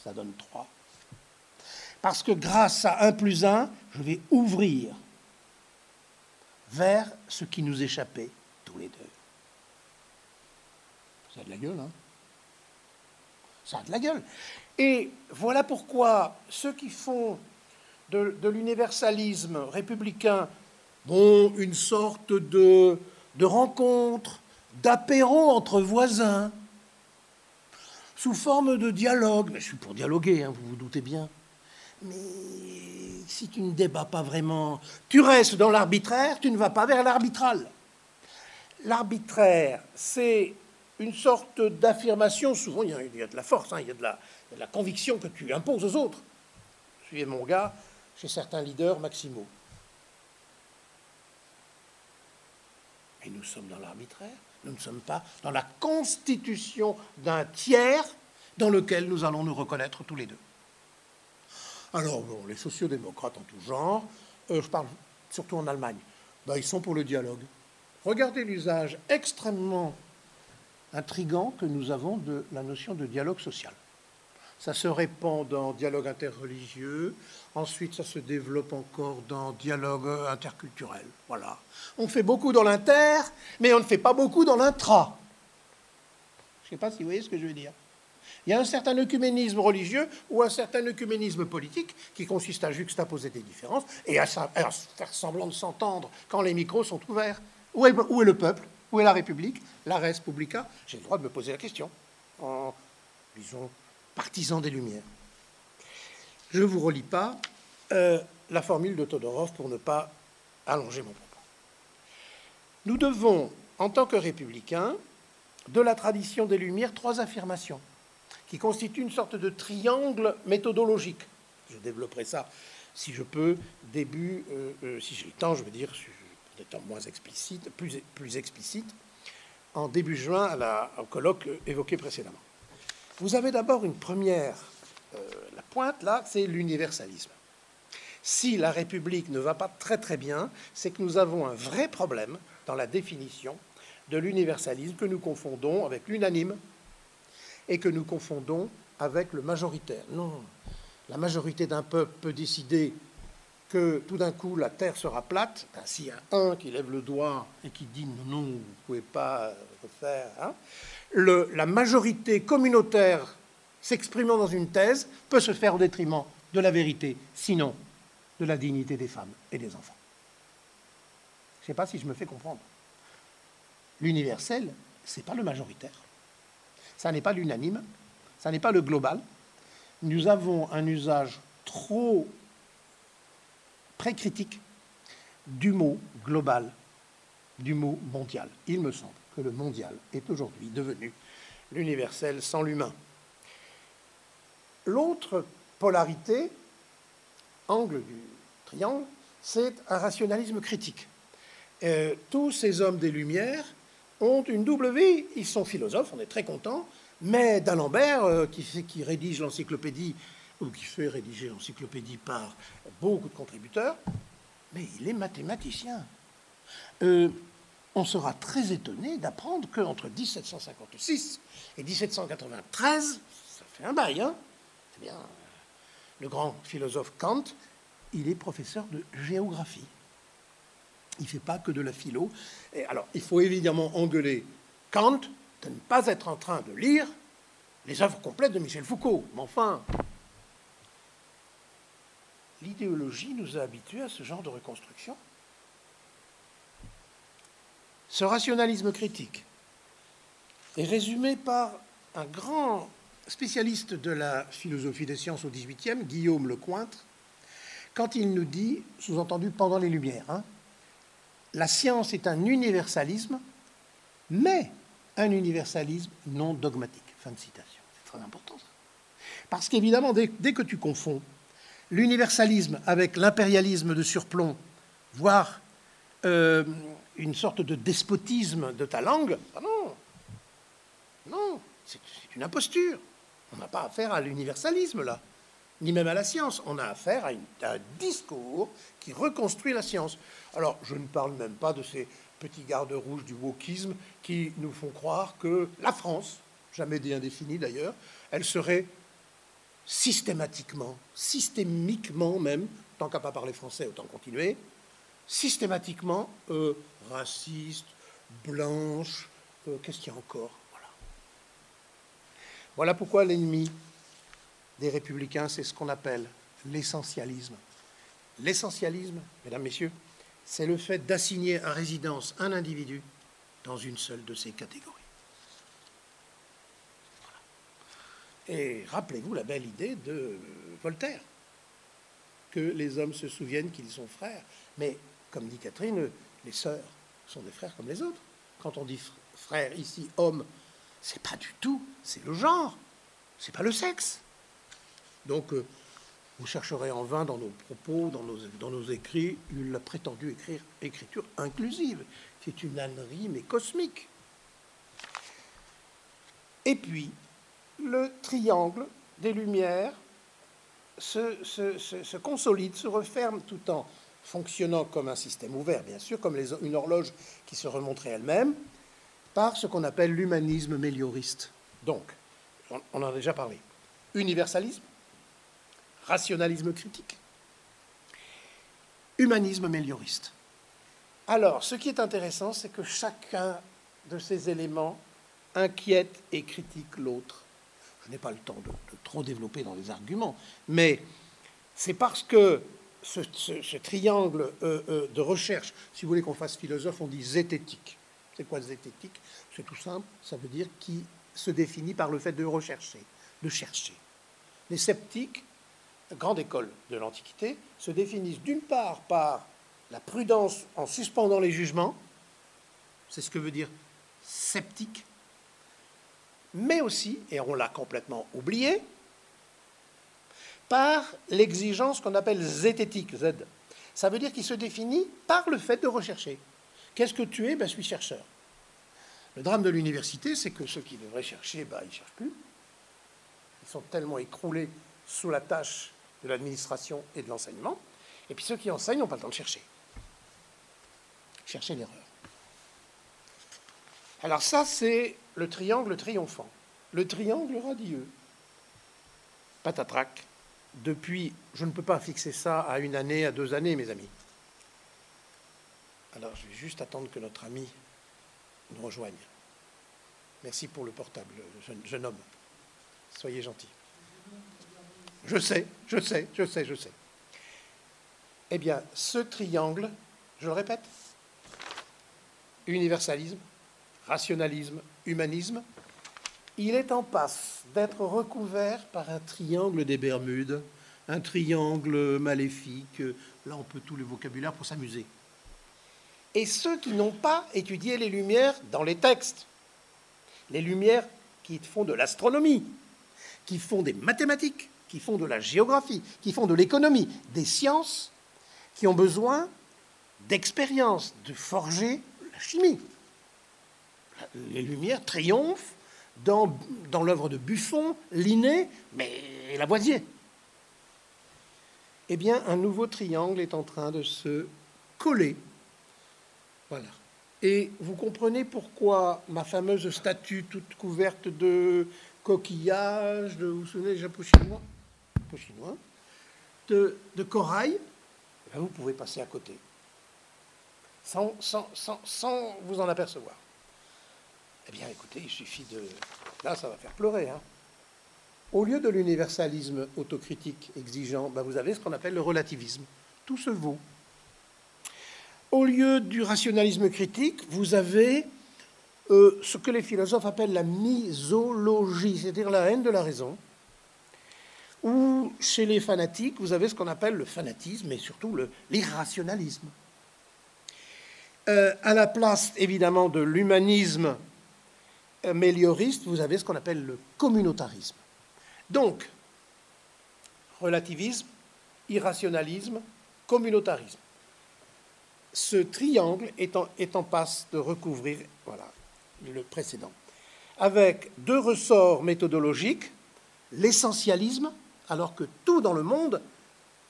ça donne 3. Parce que grâce à 1 plus 1, je vais ouvrir vers ce qui nous échappait tous les deux. Ça a de la gueule, hein? Ça a de la gueule. Et voilà pourquoi ceux qui font de, l'universalisme républicain, bon, une sorte de, rencontre, d'apéro entre voisins, sous forme de dialogue. Mais je suis pour dialoguer, hein, vous vous doutez bien. Mais si tu ne débats pas vraiment, tu restes dans l'arbitraire, tu ne vas pas vers l'arbitral. L'arbitraire, c'est une sorte d'affirmation, souvent il y, a, de la force, hein, il, y a de la, conviction que tu imposes aux autres. Suivez mon gars, chez certains leaders maximaux. Et nous sommes dans l'arbitraire, nous ne sommes pas dans la constitution d'un tiers dans lequel nous allons nous reconnaître tous les deux. Alors, bon, les sociodémocrates en tout genre, euh, je parle surtout en Allemagne, ben, ils sont pour le dialogue. Regardez l'usage extrêmement intrigant que nous avons de la notion de dialogue social. Ça se répand dans dialogue interreligieux, ensuite ça se développe encore dans dialogue interculturel. Voilà. On fait beaucoup dans l'inter, mais on ne fait pas beaucoup dans l'intra. Je ne sais pas si vous voyez ce que je veux dire. Il y a un certain œcuménisme religieux ou un certain œcuménisme politique qui consiste à juxtaposer des différences et à, faire semblant de s'entendre quand les micros sont ouverts. Où est, le peuple? Où est la République? La res publica J'ai le droit de me poser la question en, disons, partisan des Lumières. Je ne vous relis pas euh, la formule de Todorov pour ne pas allonger mon propos. Nous devons, en tant que républicains, de la tradition des Lumières, trois affirmations qui constituent une sorte de triangle méthodologique. Je développerai ça, si je peux, début, euh, euh, si j'ai le temps, je veux dire, étant moins explicite, plus, plus explicite, en début juin au colloque évoqué précédemment. Vous avez d'abord une première, euh, la pointe là, c'est l'universalisme. Si la République ne va pas très très bien, c'est que nous avons un vrai problème dans la définition de l'universalisme que nous confondons avec l'unanime et que nous confondons avec le majoritaire. Non, la majorité d'un peuple peut décider que tout d'un coup la terre sera plate. Ben, S'il y a un qui lève le doigt et qui dit non, non, vous ne pouvez pas le faire, hein, la majorité communautaire s'exprimant dans une thèse peut se faire au détriment de la vérité, sinon de la dignité des femmes et des enfants. Je ne sais pas si je me fais comprendre. L'universel, ce n'est pas le majoritaire. Ça n'est pas l'unanime, ça n'est pas le global. Nous avons un usage trop précritique du mot global, du mot mondial. Il me semble que le mondial est aujourd'hui devenu l'universel sans l'humain. L'autre polarité, angle du triangle, c'est un rationalisme critique. Euh, tous ces hommes des Lumières ont une double vie. Ils sont philosophes, on est très content, mais d'Alembert, euh, qui, rédige l'encyclopédie, ou qui fait rédiger l'encyclopédie par beaucoup de contributeurs, mais il est mathématicien. Euh, on sera très étonné d'apprendre qu'entre 1756 et 1793, ça fait un bail, hein eh bien, le grand philosophe Kant, il est professeur de géographie. Il ne fait pas que de la philo. Alors, il faut évidemment engueuler Kant de ne pas être en train de lire les œuvres complètes de Michel Foucault. Mais enfin, l'idéologie nous a habitués à ce genre de reconstruction. Ce rationalisme critique est résumé par un grand spécialiste de la philosophie des sciences au XVIIIe, Guillaume Lecointre, quand il nous dit, sous-entendu pendant les Lumières, hein, la science est un universalisme, mais un universalisme non dogmatique. Fin de citation. C'est très important ça. Parce qu'évidemment, dès, que tu confonds l'universalisme avec l'impérialisme de surplomb, voire euh, une sorte de despotisme de ta langue. Ah non, non, c'est une imposture. On n'a pas affaire à l'universalisme là, ni même à la science. On a affaire à, un discours qui reconstruit la science. Alors, je ne parle même pas de ces petits gardes rouges du wokisme qui nous font croire que la France, jamais définie d'ailleurs, elle serait systématiquement, systémiquement même, tant qu'à pas parler français, autant continuer, systématiquement euh, raciste, blanche, euh, qu'est-ce qu'il y a encore? Voilà pourquoi l'ennemi des républicains, c'est ce qu'on appelle l'essentialisme. L'essentialisme, mesdames, messieurs, c'est le fait d'assigner à résidence un individu dans une seule de ces catégories. Et rappelez-vous la belle idée de Voltaire, que les hommes se souviennent qu'ils sont frères, mais comme dit Catherine, les sœurs sont des frères comme les autres. Quand on dit frère ici, homme, c'est pas du tout, c'est le genre, c'est pas le sexe. Donc, euh, Vous chercherez en vain dans nos propos, dans nos, écrits, la prétendue écriture inclusive. C'est une ânerie, mais cosmique. Et puis, le triangle des Lumières se, consolide, se referme tout en fonctionnant comme un système ouvert, bien sûr, comme une horloge qui se remonterait elle-même, par ce qu'on appelle l'humanisme mélioriste. Donc, on, on en a déjà parlé. Universalisme, rationalisme critique, humanisme mélioriste. Alors, ce qui est intéressant, c'est que chacun de ces éléments inquiète et critique l'autre. Je n'ai pas le temps de, trop développer dans les arguments, mais c'est parce que ce, triangle euh, euh, de recherche, si vous voulez qu'on fasse philosophe, on dit zététique. C'est quoi zététique? C'est tout simple, ça veut dire qui se définit par le fait de rechercher, de chercher. Les sceptiques, grande école de l'Antiquité, se définissent d'une part par la prudence en suspendant les jugements, c'est ce que veut dire sceptique, mais aussi, et on l'a complètement oublié, par l'exigence qu'on appelle zététique, Z. Ça veut dire qu'il se définit par le fait de rechercher. Qu'est-ce que tu es? Ben, Je suis chercheur. Le drame de l'université, c'est que ceux qui devraient chercher, ben, ils ne cherchent plus. Ils sont tellement écroulés sous la tâche de l'administration et de l'enseignement. Et puis ceux qui enseignent n'ont pas le temps de chercher. Chercher l'erreur. Alors ça, c'est le triangle triomphant, le triangle radieux. Patatrac, depuis, je ne peux pas fixer ça à une année, à deux années, mes amis. Alors, je vais juste attendre que notre ami nous rejoigne. Merci pour le portable, jeune, homme. Soyez gentil. Je sais, je sais, je sais, je sais. Eh bien, ce triangle, je le répète, universalisme, rationalisme, humanisme, il est en passe d'être recouvert par un triangle des Bermudes, un triangle maléfique. Là, on peut tout le vocabulaire pour s'amuser. Et ceux qui n'ont pas étudié les lumières dans les textes, les lumières qui font de l'astronomie, qui font des mathématiques, qui font de la géographie, qui font de l'économie, des sciences, qui ont besoin d'expérience, de forger la chimie, les Lumières triomphent dans, dans l'œuvre de Buffon, Linné, mais Lavoisier. Eh bien, un nouveau triangle est en train de se coller. Voilà. Et vous comprenez pourquoi ma fameuse statue toute couverte de coquillages, de, vous vous souvenez, chinois, chinois de, corail, eh vous pouvez passer à côté, sans vous en apercevoir. Eh bien, écoutez, il suffit de... Là, ça va faire pleurer. Hein. Au lieu de l'universalisme autocritique exigeant, ben, vous avez ce qu'on appelle le relativisme. Tout se vaut. Au lieu du rationalisme critique, vous avez euh, ce que les philosophes appellent la misologie, c'est-à-dire la haine de la raison. Ou chez les fanatiques, vous avez ce qu'on appelle le fanatisme et surtout l'irrationalisme. Euh, à la place, évidemment, de l'humanisme mélioriste, vous avez ce qu'on appelle le communautarisme. Donc, relativisme, irrationalisme, communautarisme. Ce triangle est en, est en passe de recouvrir voilà, le précédent, avec deux ressorts méthodologiques, l'essentialisme, alors que tout dans le monde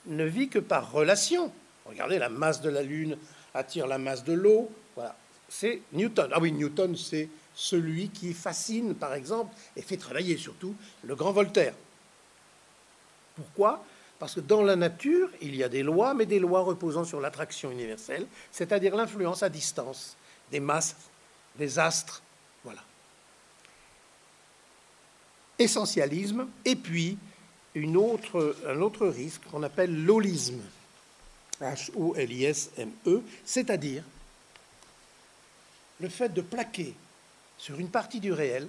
ne vit que par relation. Regardez, la masse de la Lune attire la masse de l'eau. Voilà, c'est Newton. Ah oui, Newton, c'est celui qui fascine, par exemple, et fait travailler surtout le grand Voltaire. Pourquoi? Parce que dans la nature, il y a des lois, mais des lois reposant sur l'attraction universelle, c'est-à-dire l'influence à distance des masses, des astres. Voilà. Essentialisme, et puis autre, un autre risque qu'on appelle l'holisme. H-O-L-I-S-M-E, c'est-à-dire le fait de plaquer sur une partie du réel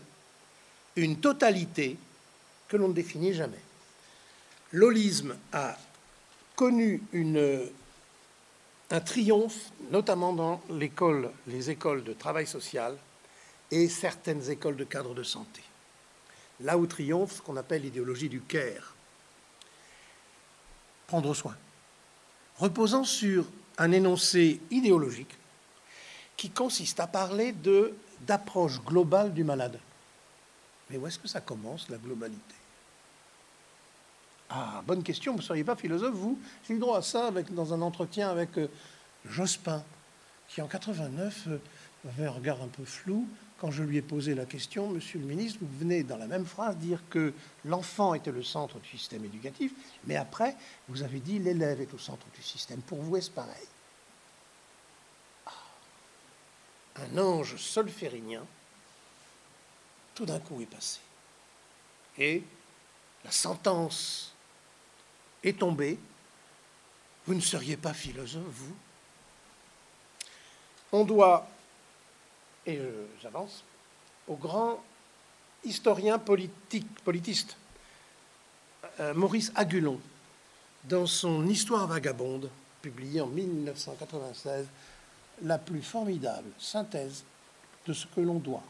une totalité que l'on ne définit jamais. L'holisme a connu un triomphe, notamment dans les écoles de travail social et certaines écoles de cadre de santé. Là où triomphe ce qu'on appelle l'idéologie du care. Prendre soin, reposant sur un énoncé idéologique qui consiste à parler de d'approche globale du malade. Mais où est-ce que ça commence, la globalité? Ah, bonne question, vous ne seriez pas philosophe, vous? J'ai eu droit à ça dans un entretien avec euh, Jospin, qui en 89 euh, avait un regard un peu flou. Quand je lui ai posé la question, Monsieur le ministre, vous venez dans la même phrase dire que l'enfant était le centre du système éducatif, mais après, vous avez dit l'élève est au centre du système. Pour vous, est-ce pareil? Ah. Un ange solférinien, tout d'un coup, est passé. Et la sentence est tombée. Vous ne seriez pas philosophe, vous? On doit et j'avance, au grand historien politique, politiste euh, Maurice Agulon, dans son Histoire vagabonde, publiée en 1996, la plus formidable synthèse de ce que l'on doit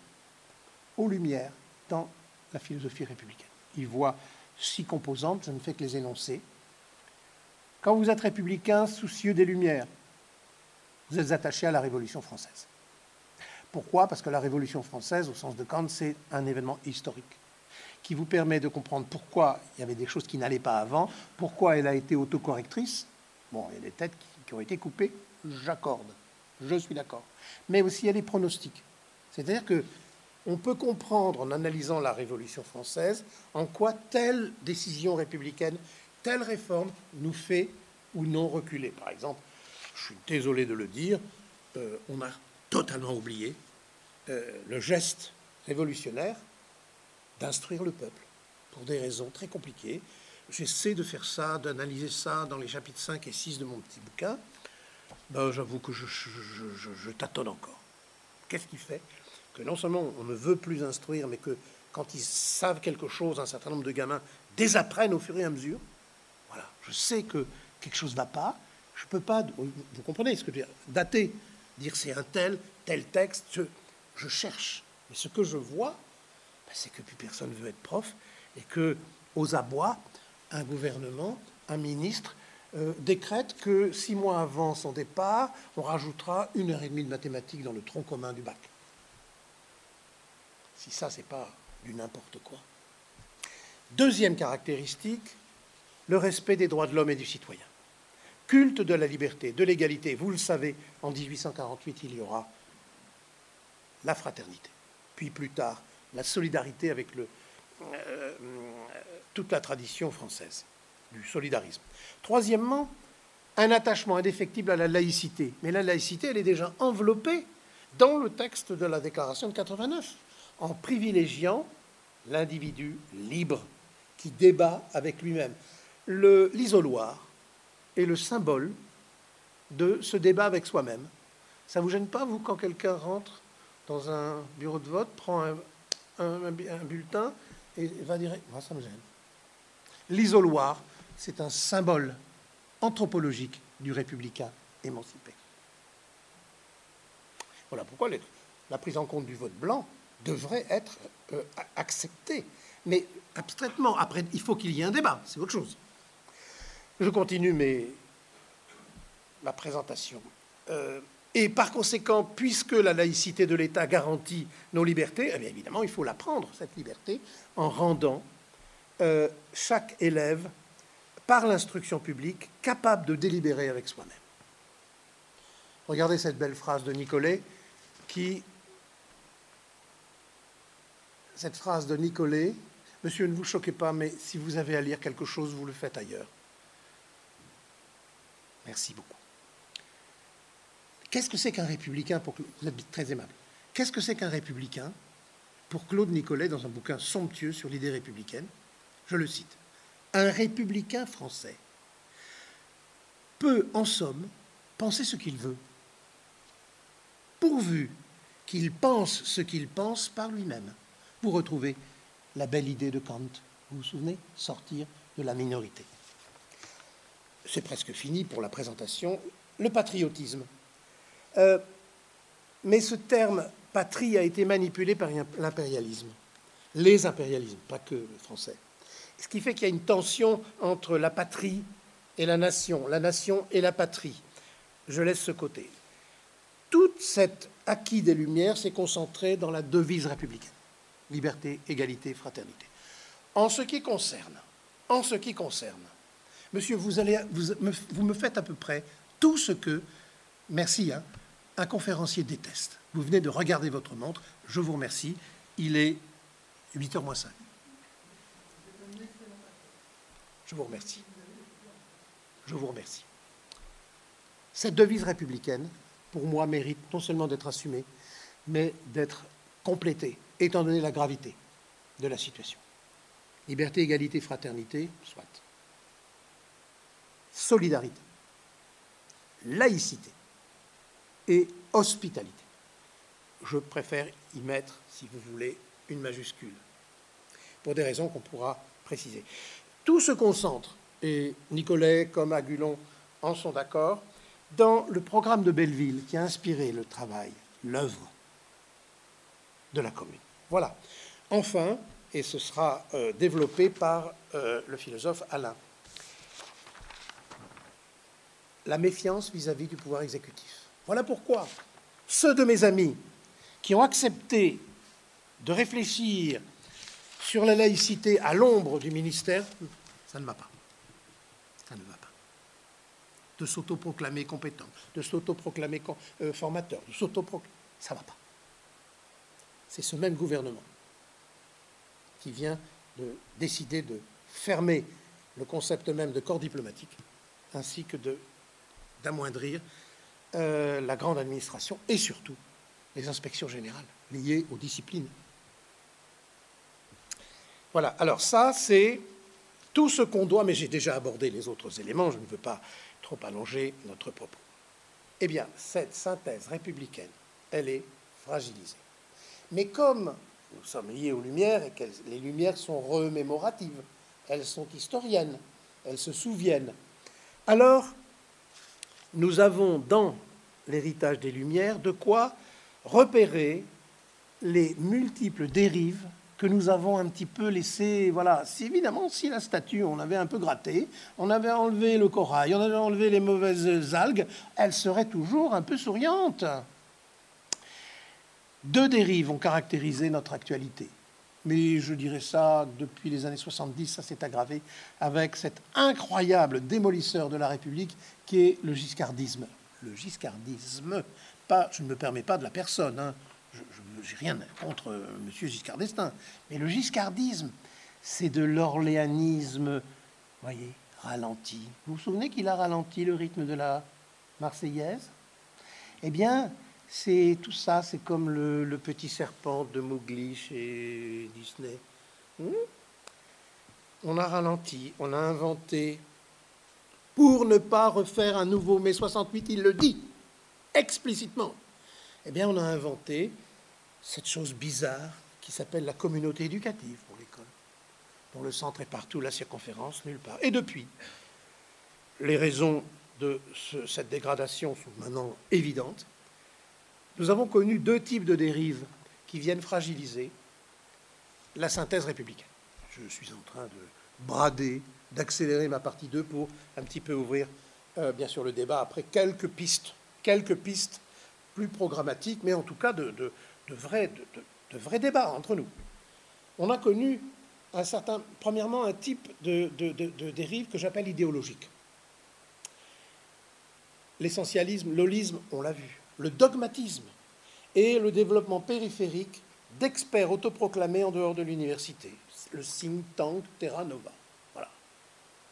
aux Lumières dans la philosophie républicaine. Il voit six composantes, je ne fais que les énoncer. Quand vous êtes républicain, soucieux des Lumières, vous êtes attaché à la Révolution française. Pourquoi? Parce que la Révolution française, au sens de Kant, c'est un événement historique qui vous permet de comprendre pourquoi il y avait des choses qui n'allaient pas avant, pourquoi elle a été autocorrectrice. Bon, il y a des têtes qui, ont été coupées, j'accorde, je suis d'accord. Mais aussi elle est pronostique. C'est-à-dire que on peut comprendre en analysant la Révolution française en quoi telle décision républicaine, telle réforme nous fait ou non reculer. Par exemple, je suis désolé de le dire, euh, on a totalement oublié euh, le geste révolutionnaire d'instruire le peuple, pour des raisons très compliquées. J'essaie de faire ça, d'analyser ça dans les chapitres 5 et 6 de mon petit bouquin. Ben, J'avoue que je, je, tâtonne encore. Qu'est-ce qui fait que non seulement on ne veut plus instruire, mais que quand ils savent quelque chose, un certain nombre de gamins désapprennent au fur et à mesure. Voilà, je sais que quelque chose ne va pas. Je ne peux pas, vous comprenez ce que je veux dire, dater, dire c'est un tel, tel texte je cherche. Mais ce que je vois, ben, c'est que plus personne ne veut être prof et que, aux abois, un gouvernement, un ministre euh, décrète que six mois avant son départ, on rajoutera une heure et demie de mathématiques dans le tronc commun du bac. Si ça, c'est pas du n'importe quoi. Deuxième caractéristique, le respect des droits de l'homme et du citoyen. Culte de la liberté, de l'égalité. Vous le savez, en 1848, il y aura la fraternité. Puis plus tard, la solidarité avec le, euh, toute la tradition française du solidarisme. Troisièmement, un attachement indéfectible à la laïcité. Mais la laïcité, elle est déjà enveloppée dans le texte de la Déclaration de 89, en privilégiant l'individu libre qui débat avec lui-même. L'isoloir est le symbole de ce débat avec soi-même. Ça vous gêne pas, vous, quand quelqu'un rentre dans un bureau de vote, prend un, bulletin et va dire Moi, ça me gêne. L'isoloir, c'est un symbole anthropologique du républicain émancipé. Voilà pourquoi la prise en compte du vote blanc devrait être euh, acceptée. Mais abstraitement, après, il faut qu'il y ait un débat, c'est autre chose. Je continue ma présentation. Euh, et par conséquent, puisque la laïcité de l'État garantit nos libertés, eh bien évidemment, il faut la prendre, cette liberté, en rendant euh, chaque élève, par l'instruction publique, capable de délibérer avec soi-même. Regardez cette belle phrase de Nicolet qui... Cette phrase de Nicolet, Monsieur, ne vous choquez pas, mais si vous avez à lire quelque chose, vous le faites ailleurs. Merci beaucoup. Qu'est-ce que c'est qu'un républicain pour Vous êtes très aimable. Qu'est-ce que c'est qu'un républicain pour Claude Nicolet dans un bouquin somptueux sur l'idée républicaine Je le cite. Un républicain français peut, en somme, penser ce qu'il veut, pourvu qu'il pense ce qu'il pense par lui-même. Vous retrouvez la belle idée de Kant, vous vous souvenez Sortir de la minorité. C'est presque fini pour la présentation. Le patriotisme. Euh, mais ce terme patrie a été manipulé par l'impérialisme, les impérialismes, pas que le français. Ce qui fait qu'il y a une tension entre la patrie et la nation, la nation et la patrie. Je laisse ce côté. Tout cet acquis des Lumières s'est concentré dans la devise républicaine liberté, égalité, fraternité. En ce qui concerne, en ce qui concerne, monsieur, vous, allez, vous, vous me faites à peu près tout ce que, merci, hein, un conférencier déteste. Vous venez de regarder votre montre, je vous remercie, il est 8h moins 5. Je vous remercie. Je vous remercie. Cette devise républicaine, pour moi, mérite non seulement d'être assumée, mais d'être complétée, étant donné la gravité de la situation. Liberté, égalité, fraternité, soit. Solidarité, laïcité et hospitalité. Je préfère y mettre, si vous voulez, une majuscule, pour des raisons qu'on pourra préciser. Tout se concentre, et Nicolet comme Agulon en sont d'accord, dans le programme de Belleville qui a inspiré le travail, l'œuvre de la commune. Voilà. Enfin, et ce sera euh, développé par euh, le philosophe Alain, la méfiance vis-à-vis du pouvoir exécutif. Voilà pourquoi ceux de mes amis qui ont accepté de réfléchir sur la laïcité à l'ombre du ministère, ça ne va pas. Ça ne va pas. De s'autoproclamer compétent, de s'autoproclamer euh, formateur, de s'autoproclamer. Ça ne va pas. C'est ce même gouvernement qui vient de décider de fermer le concept même de corps diplomatique, ainsi que d'amoindrir euh, la grande administration et surtout les inspections générales liées aux disciplines. Voilà, alors ça c'est tout ce qu'on doit, mais j'ai déjà abordé les autres éléments, je ne veux pas trop allonger notre propos. Eh bien, cette synthèse républicaine, elle est fragilisée. Mais comme nous sommes liés aux Lumières et que les Lumières sont remémoratives, elles sont historiennes, elles se souviennent, alors nous avons dans l'héritage des Lumières de quoi repérer les multiples dérives que nous avons un petit peu laissées. Voilà, si, évidemment, si la statue, on avait un peu gratté, on avait enlevé le corail, on avait enlevé les mauvaises algues, elle serait toujours un peu souriante. Deux dérives ont caractérisé notre actualité. Mais je dirais ça, depuis les années 70, ça s'est aggravé avec cet incroyable démolisseur de la République qui est le giscardisme. Le giscardisme, pas, je ne me permets pas de la personne, hein. je n'ai rien contre euh, M. Giscard d'Estaing, mais le giscardisme, c'est de l'orléanisme, voyez, ralenti. Vous vous souvenez qu'il a ralenti le rythme de la Marseillaise? Eh bien, c'est tout ça, c'est comme le, petit serpent de Mowgli chez Disney. Hmm? on a ralenti, on a inventé pour ne pas refaire un nouveau mai 68, il le dit explicitement. Eh bien, on a inventé cette chose bizarre qui s'appelle la communauté éducative pour l'école, dont le centre est partout, la circonférence nulle part. Et depuis, les raisons de cette dégradation sont maintenant évidentes nous avons connu deux types de dérives qui viennent fragiliser la synthèse républicaine. Je suis en train de brader, d'accélérer ma partie 2 pour un petit peu ouvrir, euh, bien sûr, le débat après quelques pistes, quelques pistes plus programmatiques, mais en tout cas de, vrais, de, vrais débats entre nous. On a connu un certain, premièrement, un type de, dérive que j'appelle idéologique. L'essentialisme, l'holisme, on l'a vu le dogmatisme et le développement périphérique d'experts autoproclamés en dehors de l'université, le think tank Terra Nova.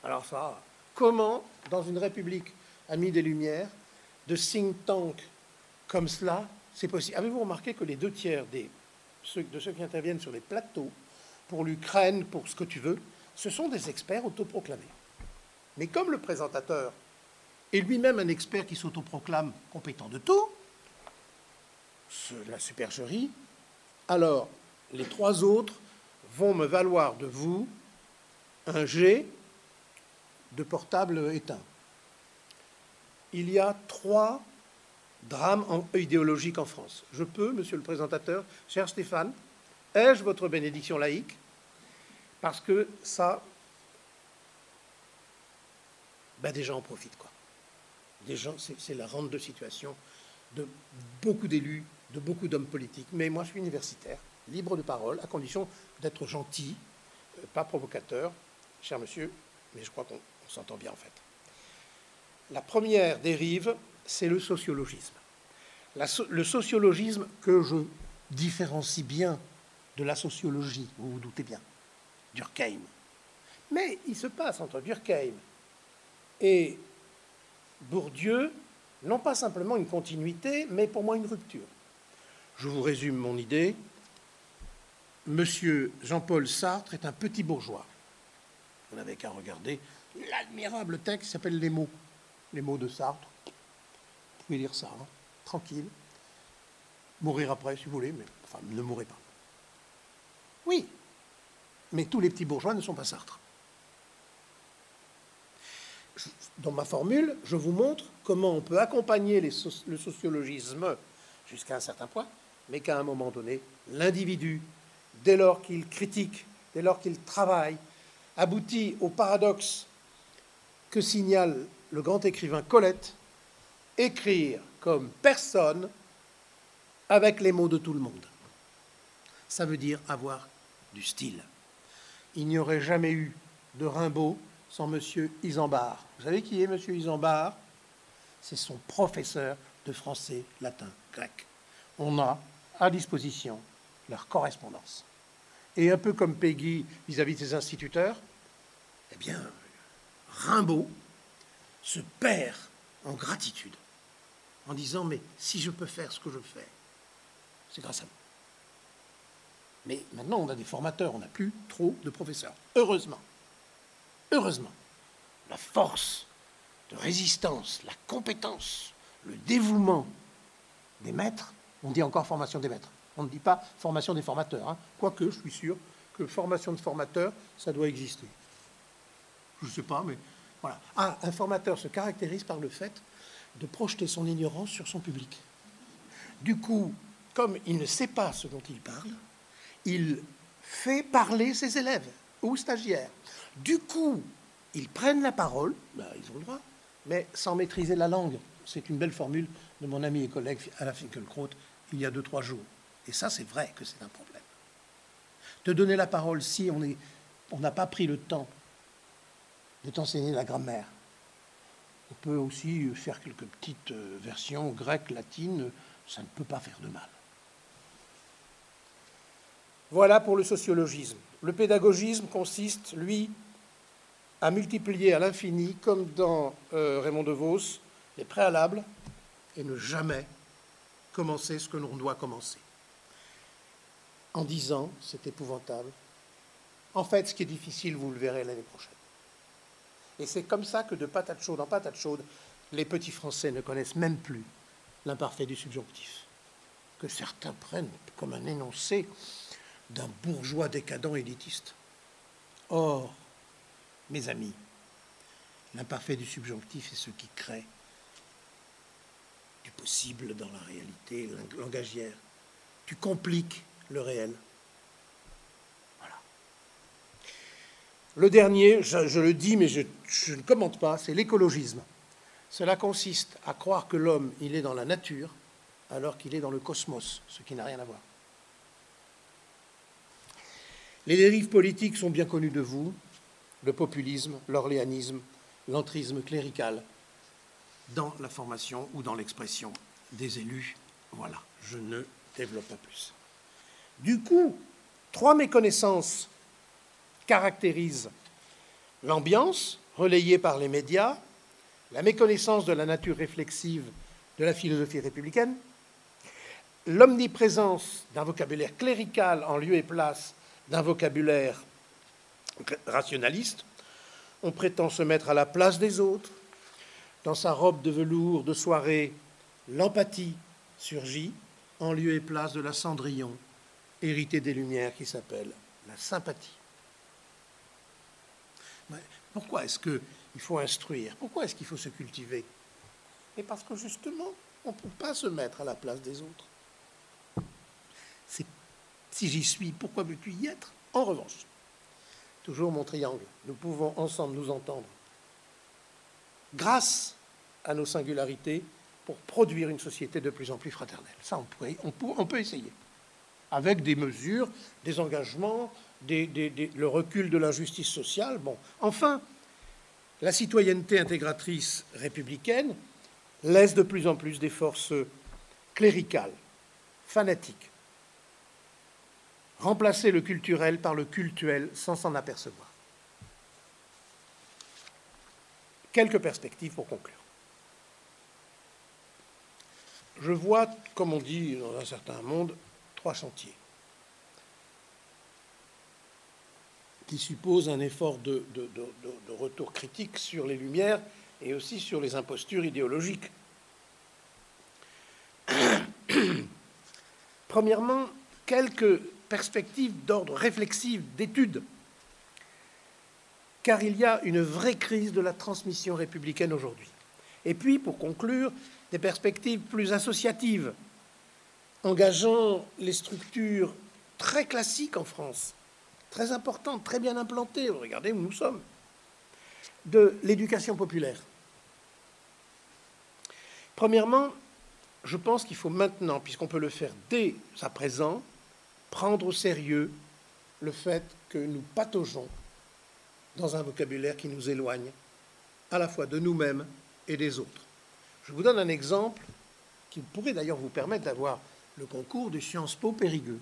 Alors ça, comment, dans une république amie des Lumières, de think tank comme cela, c'est possible? Avez-vous remarqué que les deux tiers de ceux qui interviennent sur les plateaux, pour l'Ukraine, pour ce que tu veux, ce sont des experts autoproclamés? Mais comme le présentateur et lui-même un expert qui s'autoproclame compétent de tout, la supercherie, alors les trois autres vont me valoir de vous un jet de portable éteint. Il y a trois drames idéologiques en France. Je peux, monsieur le présentateur, cher Stéphane, ai-je votre bénédiction laïque? Parce que ça, ben des gens en profitent. Quoi. Des gens, c'est la rente de situation de beaucoup d'élus, de beaucoup d'hommes politiques. Mais moi, je suis universitaire, libre de parole, à condition d'être gentil, euh, pas provocateur, cher monsieur, mais je crois qu'on s'entend bien en fait. La première dérive, c'est le sociologisme. le sociologisme que je différencie bien de la sociologie, vous vous doutez bien, Durkheim. Mais il se passe entre Durkheim et Bourdieu, non pas simplement une continuité, mais pour moi une rupture. Je vous résume mon idée. Monsieur Jean-Paul Sartre est un petit bourgeois. Vous n'avez qu'à regarder l'admirable texte qui s'appelle Les mots. Les mots de Sartre. Vous pouvez lire ça, hein. tranquille. Mourir après, si vous voulez, mais enfin, ne mourrez pas. Oui, mais tous les petits bourgeois ne sont pas Sartre. Dans ma formule, je vous montre comment on peut accompagner le sociologisme jusqu'à un certain point, mais qu'à un moment donné, l'individu, dès lors qu'il critique, dès lors qu'il travaille, aboutit au paradoxe que signale le grand écrivain Colette, écrire comme personne avec les mots de tout le monde. Ça veut dire avoir du style. Il n'y aurait jamais eu de Rimbaud sans M. Isambard. Vous savez qui est M. Isambard? C'est son professeur de français, latin, grec. On a à disposition leur correspondance. Et un peu comme Peggy vis-à-vis de ses instituteurs, eh bien, Rimbaud se perd en gratitude, en disant, mais si je peux faire ce que je fais, c'est grâce à vous. Mais maintenant, on a des formateurs, on n'a plus trop de professeurs. Heureusement. Heureusement. La force de résistance, la compétence, le dévouement des maîtres, on dit encore formation des maîtres. On ne dit pas formation des formateurs. Hein. Quoique, je suis sûr que formation de formateurs, ça doit exister. Je ne sais pas, mais voilà. Ah, un formateur se caractérise par le fait de projeter son ignorance sur son public. Du coup, comme il ne sait pas ce dont il parle, il fait parler ses élèves ou stagiaires. Du coup, ils prennent la parole, ben, ils ont le droit, mais sans maîtriser la langue. C'est une belle formule de mon ami et collègue Alain Finkielkraut il y a deux, trois jours. Et ça, c'est vrai que c'est un problème. De donner la parole si on n'a pas pris le temps de t'enseigner la grammaire. On peut aussi faire quelques petites euh, versions grecques, latines, ça ne peut pas faire de mal. Voilà pour le sociologisme. Le pédagogisme consiste, lui, à multiplier à l'infini, comme dans euh, Raymond DeVos, les préalables et ne jamais commencer ce que l'on doit commencer. En disant, c'est épouvantable, en fait, ce qui est difficile, vous le verrez l'année prochaine. Et c'est comme ça que de patate chaude en patate chaude, les petits Français ne connaissent même plus l'imparfait du subjonctif, que certains prennent comme un énoncé d'un bourgeois décadent élitiste. Or, mes amis, l'imparfait du subjonctif est ce qui crée du possible dans la réalité langagière. Tu compliques le réel. Le dernier, je, le dis, mais je, ne commente pas, c'est l'écologisme. Cela consiste à croire que l'homme, il est dans la nature, alors qu'il est dans le cosmos, ce qui n'a rien à voir. Les dérives politiques sont bien connues de vous, le populisme, l'orléanisme, l'entrisme clérical, dans la formation ou dans l'expression des élus. Voilà, je ne développe pas plus. Du coup, trois méconnaissances caractérisent l'ambiance relayée par les médias, la méconnaissance de la nature réflexive de la philosophie républicaine, l'omniprésence d'un vocabulaire clérical en lieu et place d'un vocabulaire rationaliste. On prétend se mettre à la place des autres. Dans sa robe de velours de soirée, l'empathie surgit en lieu et place de la cendrillon, héritée des Lumières qui s'appelle la sympathie. Pourquoi est-ce qu'il faut instruire? Pourquoi est-ce qu'il faut se cultiver? Et parce que justement, on ne peut pas se mettre à la place des autres. Si j'y suis, pourquoi veux-tu y être? En revanche, toujours mon triangle, nous pouvons ensemble nous entendre. grâce à nos singularités, pour produire une société de plus en plus fraternelle. Ça, on, peut, essayer, avec des mesures, des engagements, le recul de l'injustice sociale. Bon, enfin, la citoyenneté intégratrice républicaine laisse de plus en plus des forces cléricales, fanatiques, remplacer le culturel par le cultuel sans s'en apercevoir. Quelques perspectives pour conclure. Je vois, comme on dit dans un certain monde, trois chantiers qui supposent un effort de, retour critique sur les Lumières et aussi sur les impostures idéologiques. Premièrement, quelques perspectives d'ordre réflexif, d'étude, car il y a une vraie crise de la transmission républicaine aujourd'hui. Et puis, pour conclure, des perspectives plus associatives, engageant les structures très classiques en France, très importantes, très bien implantées, regardez où nous sommes, de l'éducation populaire. Premièrement, je pense qu'il faut maintenant, puisqu'on peut le faire dès à présent, prendre au sérieux le fait que nous pataugeons dans un vocabulaire qui nous éloigne à la fois de nous-mêmes et des autres. Je vous donne un exemple qui pourrait d'ailleurs vous permettre d'avoir le concours de Sciences Po Périgueux.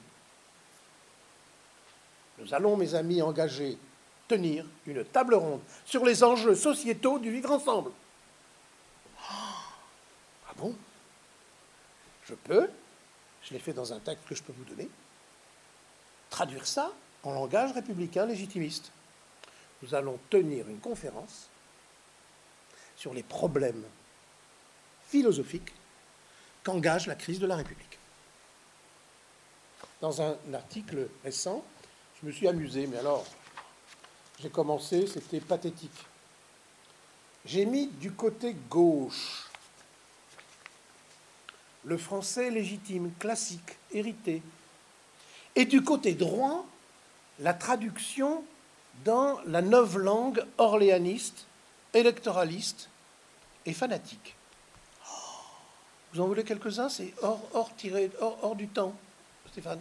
Nous allons, mes amis engagés, tenir une table ronde sur les enjeux sociétaux du vivre ensemble. Ah bon? Je peux, je l'ai fait dans un texte que je peux vous donner, traduire ça en langage républicain légitimiste. Nous allons tenir une conférence sur les problèmes philosophiques qu'engage la crise de la République. Dans un article récent, je me suis amusé, mais alors, j'ai commencé, c'était pathétique. J'ai mis du côté gauche le français légitime, classique, hérité, et du côté droit, la traduction dans la neuve langue orléaniste, électoraliste et fanatique. Vous en voulez quelques-uns? C'est hors, hors, tiré, hors, hors du temps, Stéphane.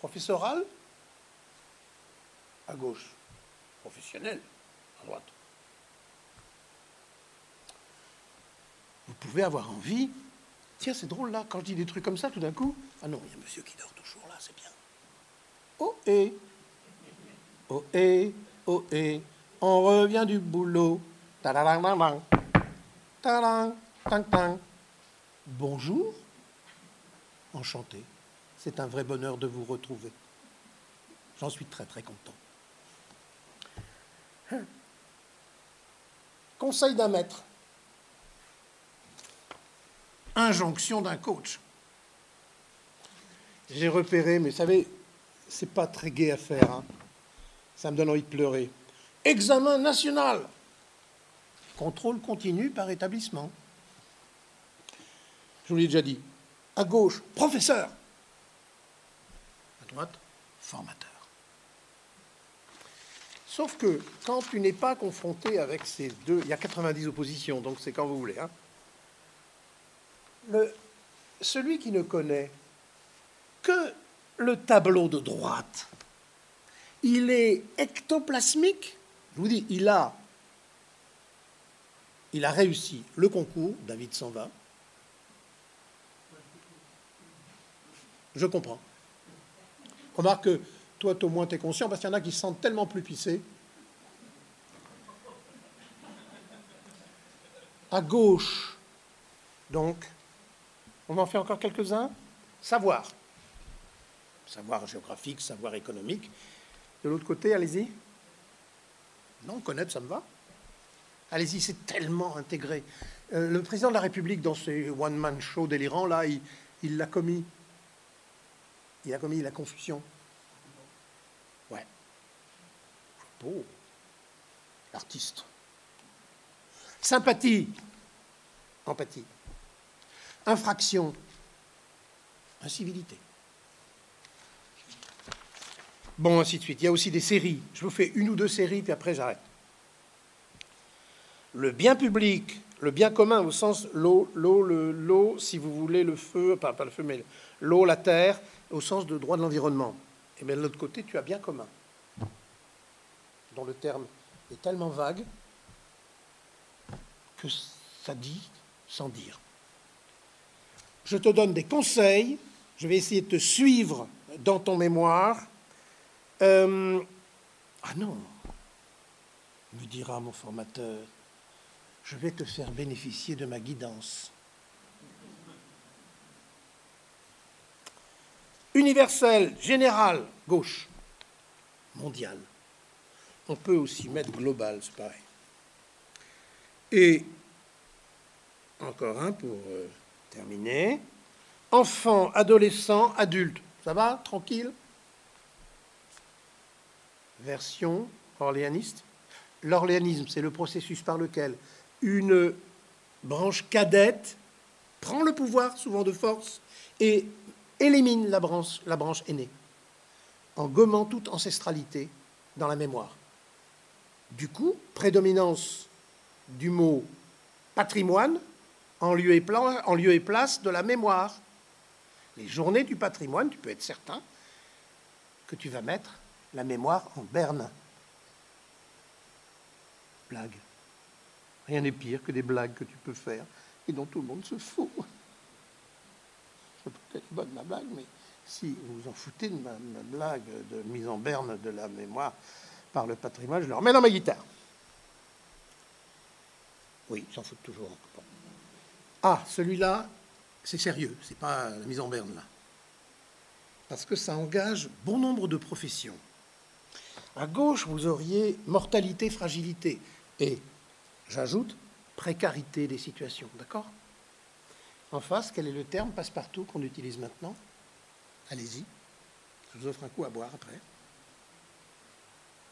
Professoral À gauche. Professionnel À droite. Vous pouvez avoir envie. Tiens, c'est drôle là, quand je dis des trucs comme ça, tout d'un coup. Ah non, il y a monsieur qui dort toujours là, c'est bien. Oh et Oh et Oh et On revient du boulot. Bonjour. Enchanté. C'est un vrai bonheur de vous retrouver. J'en suis très très content. Conseil d'un maître. Injonction d'un coach. J'ai repéré, mais vous savez, c'est pas très gai à faire. Hein. Ça me donne envie de pleurer. Examen national. Contrôle continu par établissement. Je vous l'ai déjà dit. À gauche, professeur. Formateur. Sauf que quand tu n'es pas confronté avec ces deux, il y a 90 oppositions, donc c'est quand vous voulez. Hein. Celui qui ne connaît que le tableau de droite, il est ectoplasmique. Je vous dis, il a il a réussi le concours, David s'en va. Je comprends. Remarque que toi, au moins, tu es conscient, parce qu'il y en a qui se sentent tellement plus pissés. À gauche, donc, on en fait encore quelques-uns. Savoir. Savoir géographique, savoir économique. De l'autre côté, allez-y. Non, connaître, ça me va. Allez-y, c'est tellement intégré. Euh, le président de la République, dans ses one-man show délirants, là, il l'a commis. Il a commis la confusion. Ouais. Beau. L'artiste. Sympathie. Empathie. Infraction. Incivilité. Bon, ainsi de suite. Il y a aussi des séries. Je vous fais une ou deux séries, puis après j'arrête. Le bien public, le bien commun au sens l'eau, l'eau, l'eau, si vous voulez, le feu, pas, pas le feu, mais l'eau, la terre, au sens de droit de l'environnement. Et bien de l'autre côté, tu as bien commun, dont le terme est tellement vague que ça dit sans dire. Je te donne des conseils, je vais essayer de te suivre dans ton mémoire. Euh, ah non, me dira mon formateur, je vais te faire bénéficier de ma guidance. Universel, général, gauche, mondial. On peut aussi mettre global, c'est pareil. Et encore un pour euh, terminer. Enfant, adolescent, adulte. Ça va Tranquille? Version orléaniste. L'orléanisme, c'est le processus par lequel une branche cadette prend le pouvoir, souvent de force, et élimine la branche, aînée, en gommant toute ancestralité dans la mémoire. Du coup, prédominance du mot patrimoine en lieu, et en lieu et place de la mémoire. Les journées du patrimoine, tu peux être certain que tu vas mettre la mémoire en berne. Blague. Rien n'est pire que des blagues que tu peux faire et dont tout le monde se fout. C'est peut-être bonne ma blague, mais si vous vous en foutez de ma, blague de mise en berne de la mémoire par le patrimoine, je le remets dans ma guitare. Oui, s'en foutent toujours. Ah, celui-là, c'est sérieux, c'est pas la mise en berne là. Parce que ça engage bon nombre de professions. À gauche, vous auriez mortalité, fragilité. Et J'ajoute précarité des situations, d'accord? En face, quel est le terme passe-partout qu'on utilise maintenant? Allez-y, je vous offre un coup à boire après.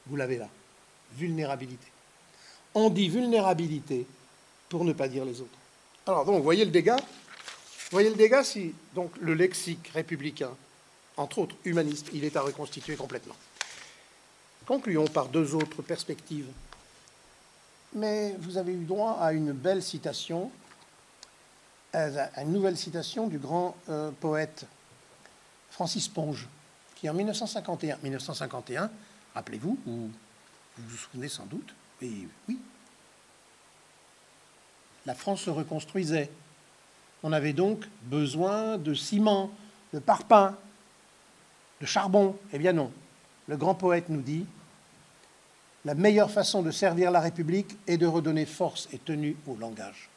Vous l'avez là, vulnérabilité. On dit vulnérabilité pour ne pas dire les autres. Alors donc, vous voyez le dégât Vous voyez le dégât si donc le lexique républicain, entre autres humaniste, il est à reconstituer complètement. Concluons par deux autres perspectives mais vous avez eu droit à une belle citation, à une nouvelle citation du grand euh, poète Francis Ponge, qui en 1951, 1951 rappelez-vous, ou vous vous souvenez sans doute, oui, oui, la France se reconstruisait. On avait donc besoin de ciment, de parpaing, de charbon. Eh bien non. Le grand poète nous dit la meilleure façon de servir la République est de redonner force et tenue au langage.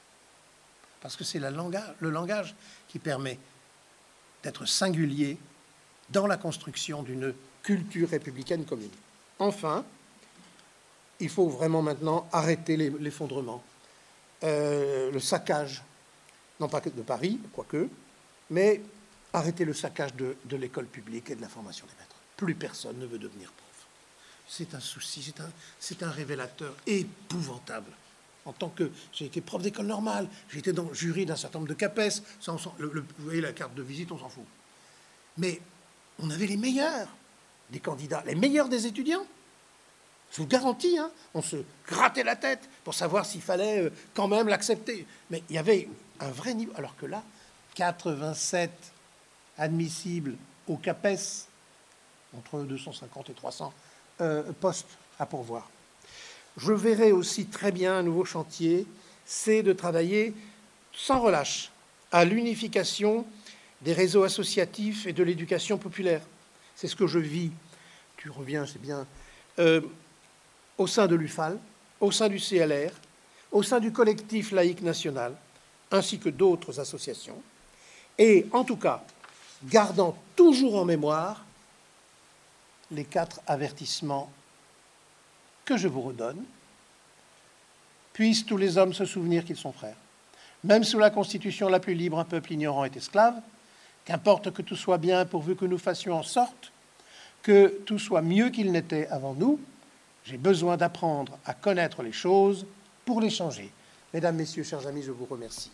Parce que c'est le langage qui permet d'être singulier dans la construction d'une culture républicaine commune. Enfin, il faut vraiment maintenant arrêter l'effondrement, euh, le saccage, non pas que de Paris, quoique, mais arrêter le saccage de, l'école publique et de la formation des maîtres. Plus personne ne veut devenir c'est un souci, c'est un révélateur épouvantable. En tant que j'ai été prof d'école normale, été dans le jury d'un certain nombre de CAPES, vous voyez la carte de visite, on s'en fout. Mais on avait les meilleurs des candidats, les meilleurs des étudiants. Je vous garantis, hein, on se grattait la tête pour savoir s'il fallait euh, quand même l'accepter. Mais il y avait un vrai niveau. Alors que là, 87 admissibles au CAPES, entre 250 et 300 euh, poste à pourvoir. Je verrai aussi très bien un nouveau chantier, c'est de travailler sans relâche à l'unification des réseaux associatifs et de l'éducation populaire. C'est ce que je vis, tu reviens, c'est bien, euh, au sein de l'UFAL, au sein du CLR, au sein du collectif laïque national, ainsi que d'autres associations, et en tout cas, gardant toujours en mémoire les quatre avertissements que je vous redonne. Puissent tous les hommes se souvenir qu'ils sont frères. Même sous la constitution la plus libre, un peuple ignorant est esclave. Qu'importe que tout soit bien pourvu que nous fassions en sorte que tout soit mieux qu'il n'était avant nous. J'ai besoin d'apprendre à connaître les choses pour les changer. Mesdames, Messieurs, chers amis, je vous remercie.